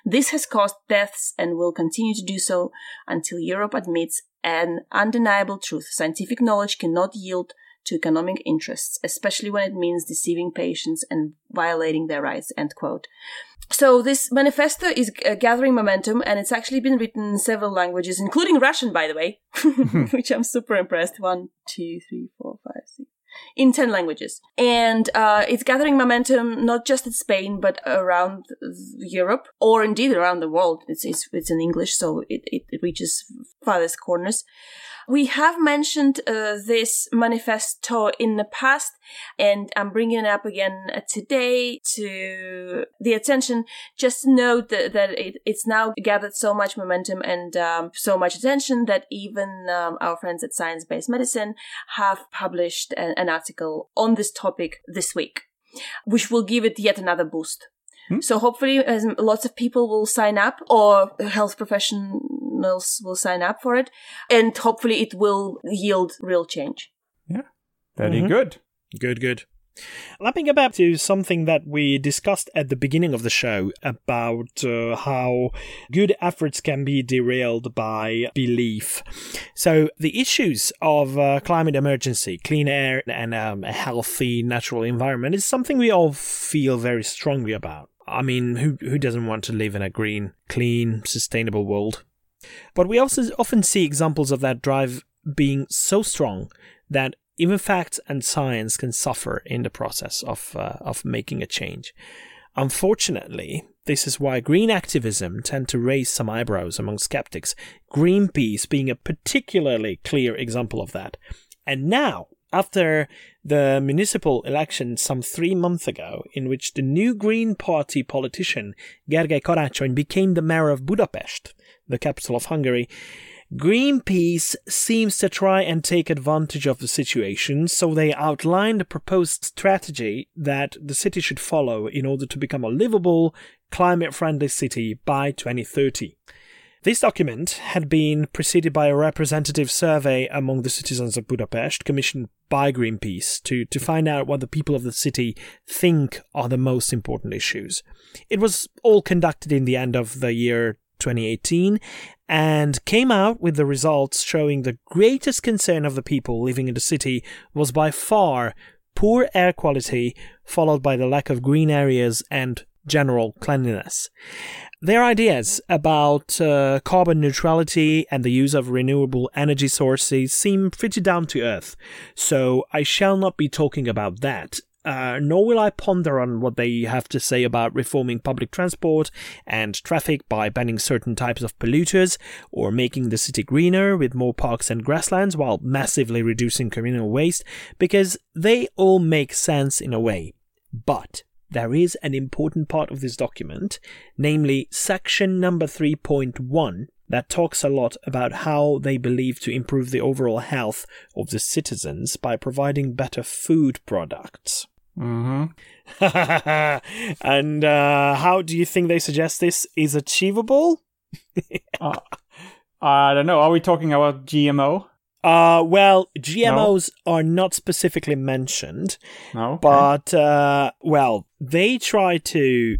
This has caused deaths and will continue to do so until Europe admits an undeniable truth. Scientific knowledge cannot yield to economic interests, especially when it means deceiving patients and violating their rights. End quote. So this manifesto is uh, gathering momentum and it's actually been written in several languages including russian by the way which i'm super impressed. One two three four five six in 10 languages. And uh, it's gathering momentum not just in spain but around europe or indeed around the world. It's, it's, it's in english so it, it, it reaches farthest corners we have mentioned uh, this manifesto in the past, and I'm bringing it up again uh, today to the attention. Just note that, that it, it's now gathered so much momentum and um, so much attention that even um, our friends at Science Based Medicine have published an, an article on this topic this week, which will give it yet another boost. Hmm? So hopefully, lots of people will sign up, or health professionals will sign up for it, and hopefully, it will yield real change. Yeah, very mm-hmm. good. Good, good. Let me go back to something that we discussed at the beginning of the show about uh, how good efforts can be derailed by belief. So, the issues of uh, climate emergency, clean air, and um, a healthy natural environment is something we all feel very strongly about. I mean, who who doesn't want to live in a green, clean, sustainable world? But we also often see examples of that drive being so strong that even facts and science can suffer in the process of uh, of making a change. Unfortunately, this is why green activism tend to raise some eyebrows among skeptics. Greenpeace being a particularly clear example of that. And now, after the municipal election some three months ago, in which the new Green Party politician Gergely Karácsony became the mayor of Budapest, the capital of Hungary, Greenpeace seems to try and take advantage of the situation, so they outlined a proposed strategy that the city should follow in order to become a livable, climate friendly city by 2030. This document had been preceded by a representative survey among the citizens of Budapest, commissioned by Greenpeace, to, to find out what the people of the city think are the most important issues. It was all conducted in the end of the year 2018 and came out with the results showing the greatest concern of the people living in the city was by far poor air quality, followed by the lack of green areas and general cleanliness. Their ideas about uh, carbon neutrality and the use of renewable energy sources seem pretty down to earth, so I shall not be talking about that. Uh, nor will I ponder on what they have to say about reforming public transport and traffic by banning certain types of polluters, or making the city greener with more parks and grasslands while massively reducing communal waste, because they all make sense in a way. But there is an important part of this document, namely section number 3.1, that talks a lot about how they believe to improve the overall health of the citizens by providing better food products. Mm-hmm. and uh, how do you think they suggest this is achievable? uh, I don't know. Are we talking about GMO? Uh, well, GMOs no. are not specifically mentioned. No. Okay. But, uh, well, they try to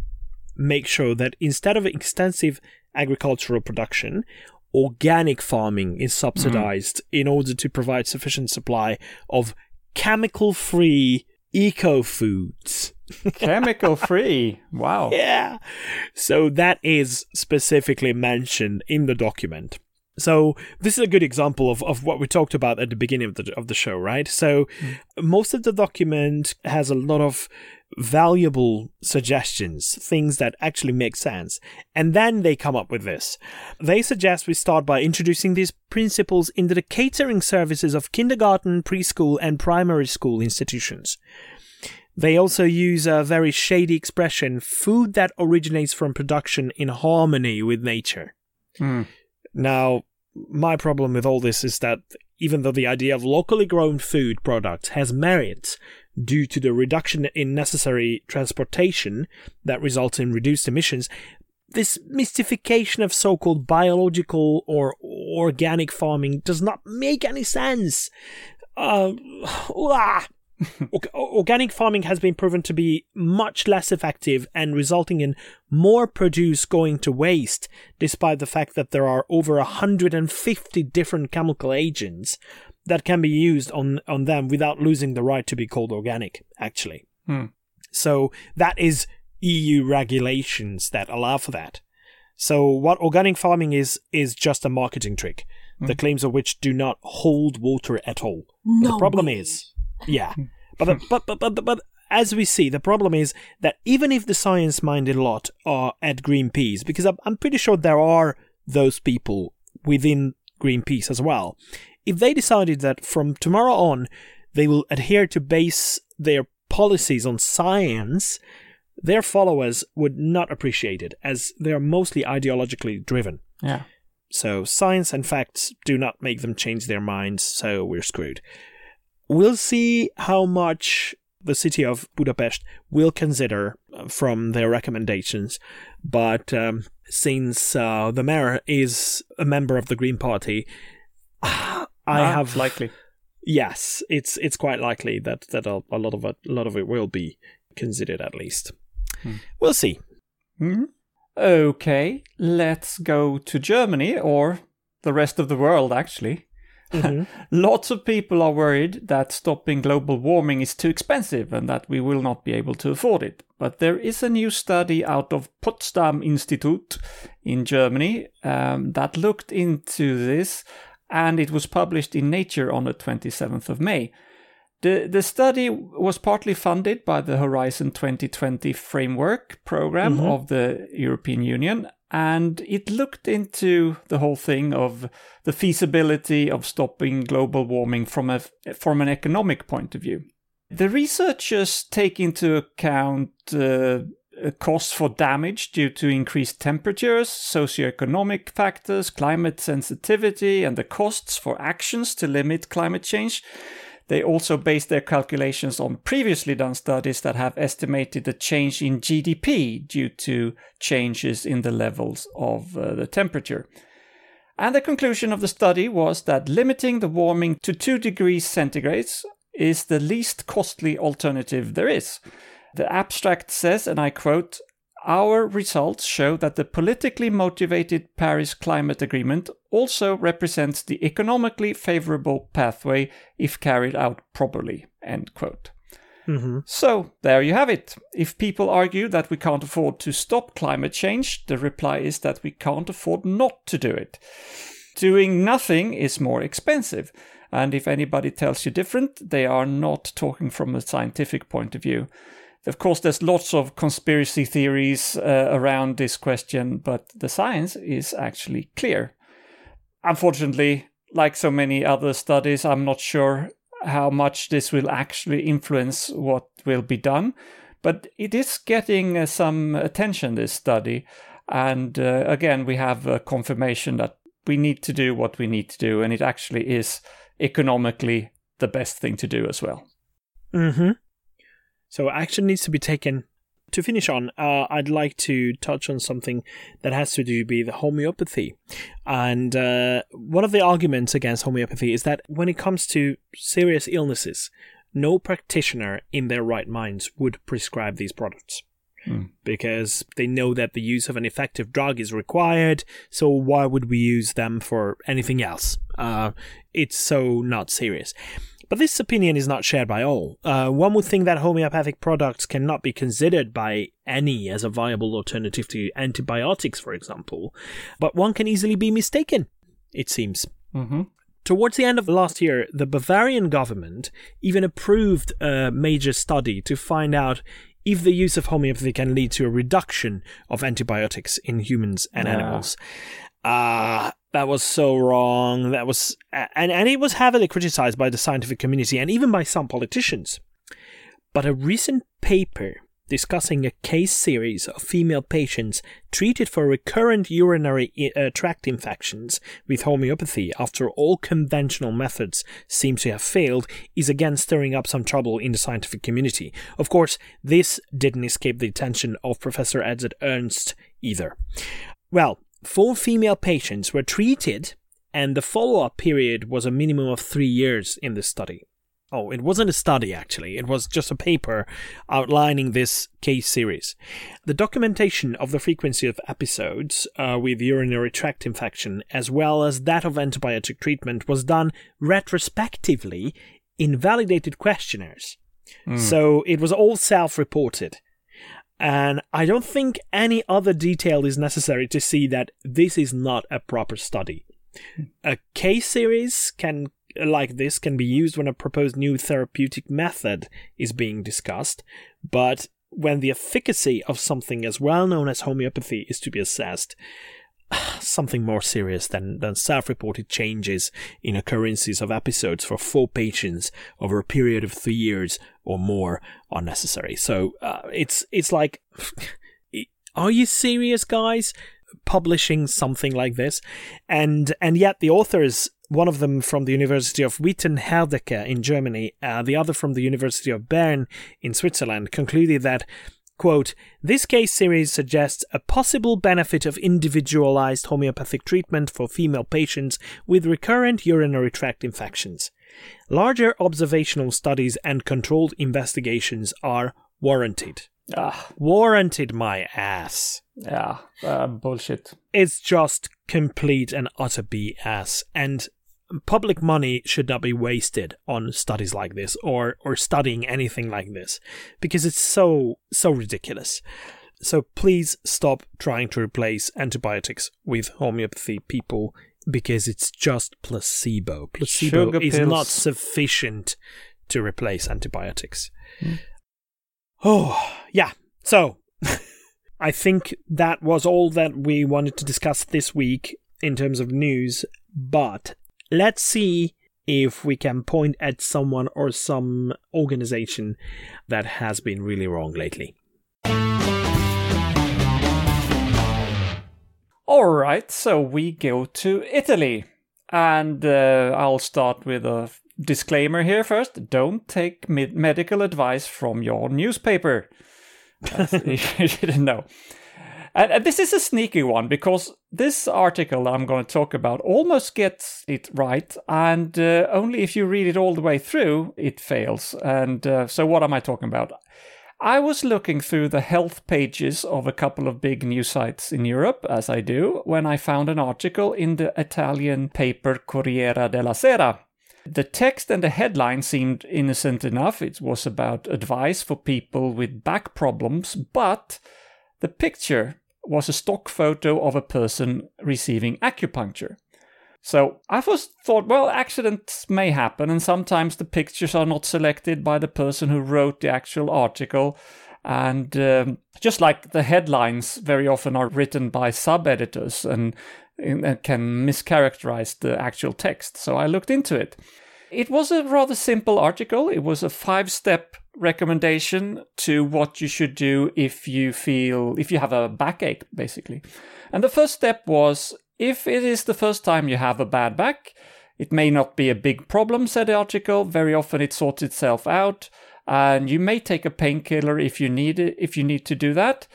make sure that instead of extensive agricultural production, organic farming is subsidized mm. in order to provide sufficient supply of chemical free eco foods. chemical free. Wow. Yeah. So that is specifically mentioned in the document. So this is a good example of, of what we talked about at the beginning of the of the show, right? So mm. most of the document has a lot of valuable suggestions, things that actually make sense. And then they come up with this. They suggest we start by introducing these principles into the catering services of kindergarten, preschool, and primary school institutions. They also use a very shady expression food that originates from production in harmony with nature. Mm. Now, my problem with all this is that even though the idea of locally grown food products has merit due to the reduction in necessary transportation that results in reduced emissions, this mystification of so called biological or organic farming does not make any sense. Uh, Organic farming has been proven to be much less effective and resulting in more produce going to waste, despite the fact that there are over 150 different chemical agents that can be used on, on them without losing the right to be called organic, actually. Hmm. So that is EU regulations that allow for that. So what organic farming is, is just a marketing trick, hmm. the claims of which do not hold water at all. No the problem way. is, yeah. But, but, but, but, but, as we see, the problem is that even if the science minded lot are at Greenpeace, because I'm, I'm pretty sure there are those people within Greenpeace as well, if they decided that from tomorrow on they will adhere to base their policies on science, their followers would not appreciate it, as they are mostly ideologically driven. Yeah. So science and facts do not make them change their minds, so we're screwed. We'll see how much the city of Budapest will consider uh, from their recommendations, but um, since uh, the mayor is a member of the Green Party, I ah, have likely. Yes, it's it's quite likely that that a, a lot of it, a lot of it will be considered at least. Hmm. We'll see. Mm-hmm. Okay, let's go to Germany or the rest of the world, actually. Mm-hmm. Lots of people are worried that stopping global warming is too expensive and that we will not be able to afford it. But there is a new study out of Potsdam Institute in Germany um, that looked into this and it was published in Nature on the 27th of May. The, the study was partly funded by the Horizon 2020 framework program mm-hmm. of the European Union and it looked into the whole thing of the feasibility of stopping global warming from a from an economic point of view. The researchers take into account uh, costs for damage due to increased temperatures, socioeconomic factors, climate sensitivity, and the costs for actions to limit climate change. They also base their calculations on previously done studies that have estimated the change in GDP due to changes in the levels of uh, the temperature. And the conclusion of the study was that limiting the warming to 2 degrees centigrade is the least costly alternative there is. The abstract says, and I quote, our results show that the politically motivated Paris Climate Agreement also represents the economically favorable pathway if carried out properly. End quote. Mm-hmm. So, there you have it. If people argue that we can't afford to stop climate change, the reply is that we can't afford not to do it. Doing nothing is more expensive. And if anybody tells you different, they are not talking from a scientific point of view. Of course, there's lots of conspiracy theories uh, around this question, but the science is actually clear. Unfortunately, like so many other studies, I'm not sure how much this will actually influence what will be done, but it is getting uh, some attention, this study. And uh, again, we have confirmation that we need to do what we need to do, and it actually is economically the best thing to do as well. Mm-hmm. So action needs to be taken To finish on, uh, I'd like to touch on something that has to do with homeopathy. And uh, one of the arguments against homeopathy is that when it comes to serious illnesses, no practitioner in their right minds would prescribe these products. Mm. Because they know that the use of an effective drug is required, so why would we use them for anything else? Uh, it's so not serious. But this opinion is not shared by all. Uh, one would think that homeopathic products cannot be considered by any as a viable alternative to antibiotics, for example. But one can easily be mistaken, it seems. Mm-hmm. Towards the end of last year, the Bavarian government even approved a major study to find out if the use of homeopathy can lead to a reduction of antibiotics in humans and Yeah. animals. Ah, that was so wrong. That was, and, and it was heavily criticized by the scientific community and even by some politicians. But a recent paper discussing a case series of female patients treated for recurrent urinary uh, tract infections with homeopathy after all conventional methods seem to have failed is again stirring up some trouble in the scientific community. Of course, this didn't escape the attention of Professor Edzard Ernst either. Well, four female patients were treated, and the follow up period was a minimum of three years in this study. Oh, it wasn't a study actually, it was just a paper outlining this case series. The documentation of the frequency of episodes uh, with urinary tract infection, as well as that of antibiotic treatment, was done retrospectively in validated questionnaires. So it was all self reported. And I don't think any other detail is necessary to see that this is not a proper study. A case series can like this can be used when a proposed new therapeutic method is being discussed, but when the efficacy of something as well known as homeopathy is to be assessed, something more serious than, than self reported changes in occurrences of episodes for four patients over a period of three years or more are necessary. So uh, it's it's like, are you serious, guys? Publishing something like this, and and yet the authors, one of them from the University of Witten Herdecke in Germany, uh, the other from the University of Bern in Switzerland, concluded that Quote, this case series suggests a possible benefit of individualized homeopathic treatment for female patients with recurrent urinary tract infections. Larger observational studies and controlled investigations are warranted. Ah, Warranted, my ass. yeah, uh, bullshit. It's just complete and utter BS. And public money should not be wasted on studies like this or, or studying anything like this because it's so, so ridiculous. So please stop trying to replace antibiotics with homeopathy, people, because it's just placebo. Placebo Sugar is pills. not sufficient to replace antibiotics. Hmm. Oh, yeah. So, I think that was all that we wanted to discuss this week in terms of news, but let's see if we can point at someone or some organization that has been really wrong lately. All right, so we go to Italy. And uh, I'll start with a disclaimer here first. Don't take med- medical advice from your newspaper. You didn't know. And, this is a sneaky one because this article I'm going to talk about almost gets it right, and uh, only if you read it all the way through, it fails. And uh, so, what am I talking about? I was looking through the health pages of a couple of big news sites in Europe, as I do, when I found an article in the Italian paper Corriere della Sera. The text and the headline seemed innocent enough. It was about advice for people with back problems, but the picture was a stock photo of a person receiving acupuncture. So I first thought, well, accidents may happen, and sometimes the pictures are not selected by the person who wrote the actual article. And um, just like the headlines very often are written by sub editors and, and can mischaracterize the actual text. So I looked into it. It was a rather simple article. It was a five step recommendation to what you should do if you feel, if you have a backache, basically. And the first step was if it is the first time you have a bad back, it may not be a big problem, said the article. Very often it sorts itself out. and you may take a painkiller if you need it, if you need to do that.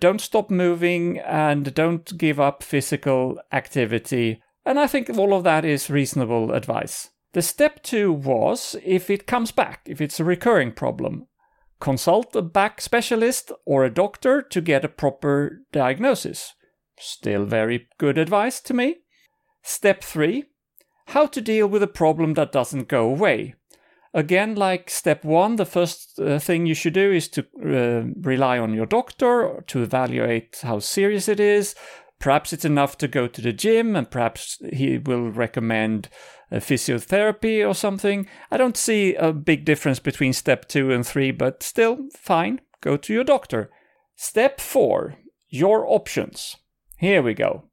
Don't stop moving and don't give up physical activity. And I think all of that is reasonable advice. The step two was if it comes back, if it's a recurring problem, consult a back specialist or a doctor to get a proper diagnosis. Still very good advice to me. Step three how to deal with a problem that doesn't go away. Again, like step one, the first uh, thing you should do is to uh, rely on your doctor to evaluate how serious it is. Perhaps it's enough to go to the gym and perhaps he will recommend physiotherapy or something. I don't see a big difference between step two and three, but still, fine, go to your doctor. Step four, your options. Here we go.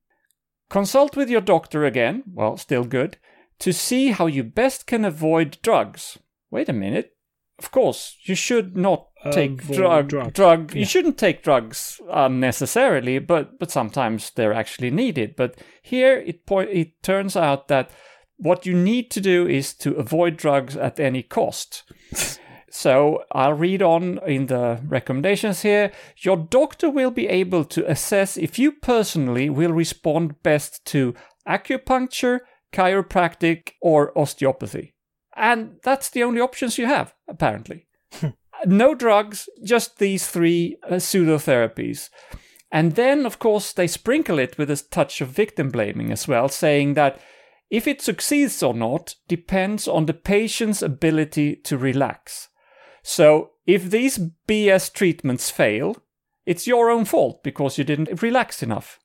Consult with your doctor again, well, still good, to see how you best can avoid drugs. Wait a minute. Of course, you should not take drug drugs. drug. Yeah. You shouldn't take drugs unnecessarily, but but sometimes they're actually needed. But here it point it turns out that what you need to do is to avoid drugs at any cost. So I'll read on in the recommendations here. Your doctor will be able to assess if you personally will respond best to acupuncture, chiropractic, or osteopathy. And that's the only options you have, apparently. no drugs, just these three uh, pseudotherapies. And then, of course, they sprinkle it with a touch of victim blaming as well, saying that if it succeeds or not depends on the patient's ability to relax. So if these BS treatments fail, it's your own fault because you didn't relax enough.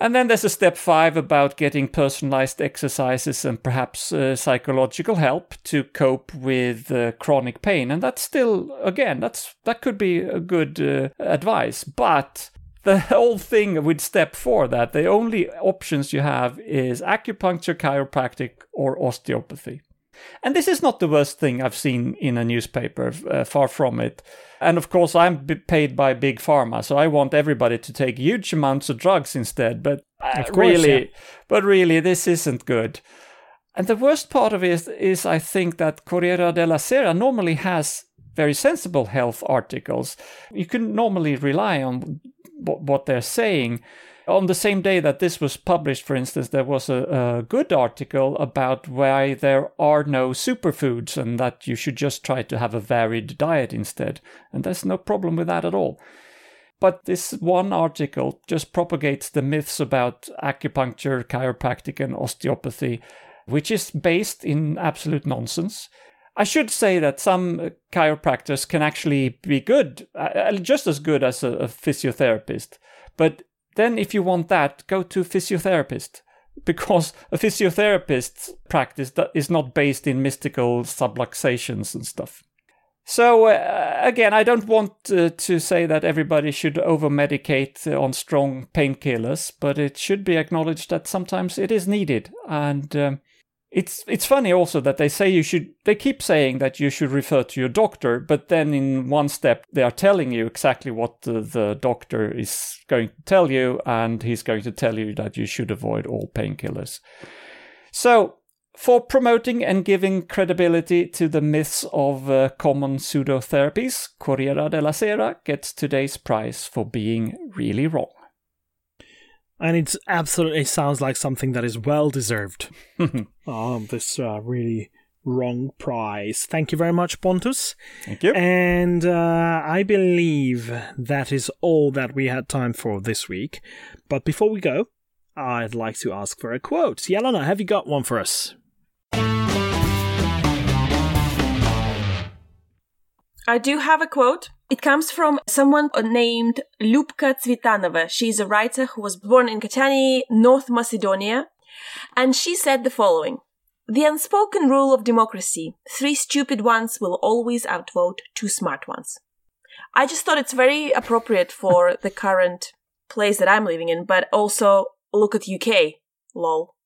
And then there's a step five about getting personalized exercises and perhaps uh, psychological help to cope with uh, chronic pain. And that's still, again, that's that could be a good uh, advice. But the whole thing with step four that the only options you have is acupuncture, chiropractic, or osteopathy. And this is not the worst thing I've seen in a newspaper, uh, far from it. And of course, I'm b- paid by Big Pharma, so I want everybody to take huge amounts of drugs instead. But uh, course, really, yeah. but really, this isn't good. And the worst part of it is, is I think that Corriere della Sera normally has very sensible health articles. You can normally rely on what, they're saying. On the same day that this was published, for instance, there was a, a good article about why there are no superfoods and that you should just try to have a varied diet instead. And there's no problem with that at all. But this one article just propagates the myths about acupuncture, chiropractic, and osteopathy, which is based in absolute nonsense. I should say that some uh, chiropractors can actually be good, just as good as a, a physiotherapist. But then, if you want that, go to physiotherapist because a physiotherapist's practice is not based in mystical subluxations and stuff. So uh, again, I don't want uh, to say that everybody should over-medicate uh, on strong painkillers, but it should be acknowledged that sometimes it is needed. And um, it's it's funny also that they say you should. They keep saying that you should refer to your doctor, but then in one step they are telling you exactly what the, the doctor is going to tell you, and he's going to tell you that you should avoid all painkillers. So for promoting and giving credibility to the myths of uh, common pseudotherapies, Corriere della Sera gets today's prize for being really wrong. And it absolutely sounds like something that is well deserved. um, this uh, really wrong prize. Thank you very much, Pontus. Thank you. And uh, I believe that is all that we had time for this week. But before we go, I'd like to ask for a quote. Yelena, have you got one for us? I do have a quote. It comes from someone named Ljupka Cvetanova. She's a writer who was born in Kochani, North Macedonia. And she said the following. The unspoken rule of democracy. Three stupid ones will always outvote two smart ones. I just thought it's very appropriate for the current place that I'm living in, but also look at UK. Lol.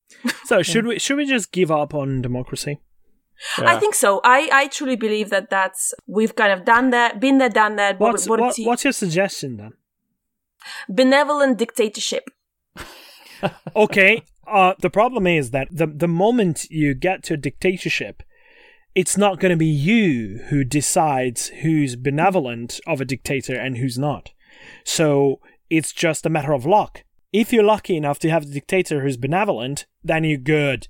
So should we should we just give up on democracy? I think so. I, I truly believe that that's we've kind of done that, been there, done that. What's what what, what's your suggestion then? benevolent dictatorship. okay, uh, the problem is that the the moment you get to a dictatorship, it's not going to be you who decides who's benevolent of a dictator and who's not. So it's just a matter of luck. If you're lucky enough to have a dictator who's benevolent, then you're good.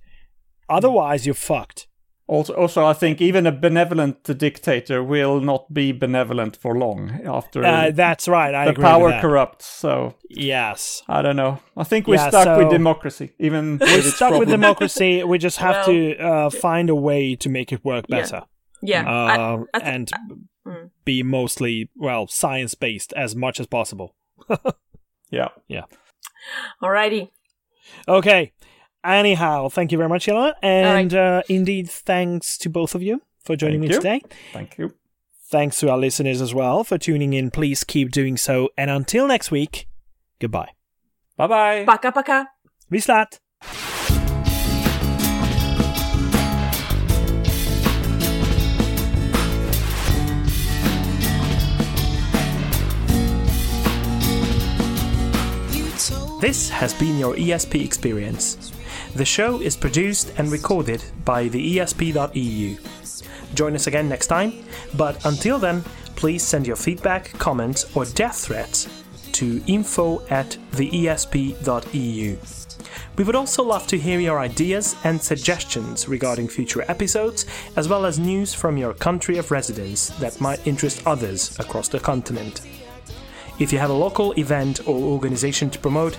Otherwise, you're fucked. Also, also, I think even a benevolent dictator will not be benevolent for long after Uh, that's right. I the agree power with that. corrupts. So Yes. I don't know. I think we're Yeah, stuck with democracy, even We're with its stuck with democracy. We just have Well- to uh, find a way to make it work better. Yeah. I- Uh, I th- and mm. be mostly, well, science based as much as possible. Yeah, yeah. Alrighty. Okay. Anyhow, thank you very much, Yelena. And right. uh, indeed, thanks to both of you for joining thank me you. today. Thank you. Thanks to our listeners as well for tuning in. Please keep doing so. And until next week, goodbye. Bye bye. Paka paka. Vislat. This has been your ESP experience. The show is produced and recorded by the ESP.eu. Join us again next time, but until then, please send your feedback, comments, or death threats to info at theesp.eu. We would also love to hear your ideas and suggestions regarding future episodes, as well as news from your country of residence that might interest others across the continent. If you have a local event or organization to promote,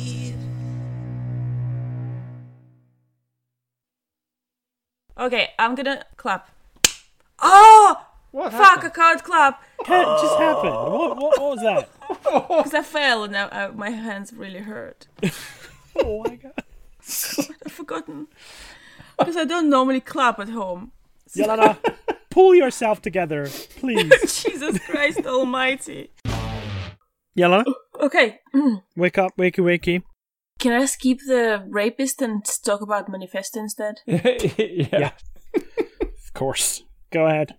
Okay, I'm gonna clap. Oh! What Fuck, I can't clap. What just happened? What, what, what was that? Because I fell and now uh, my hands really hurt. Oh my god. I've forgotten. Because I don't normally clap at home. Yelena, pull yourself together, please. Jesus Christ almighty. Yelena, Okay, wake up, wakey wakey. Can I skip the rapist and talk about Manifesto instead? yeah. Yeah. Of course. Go ahead.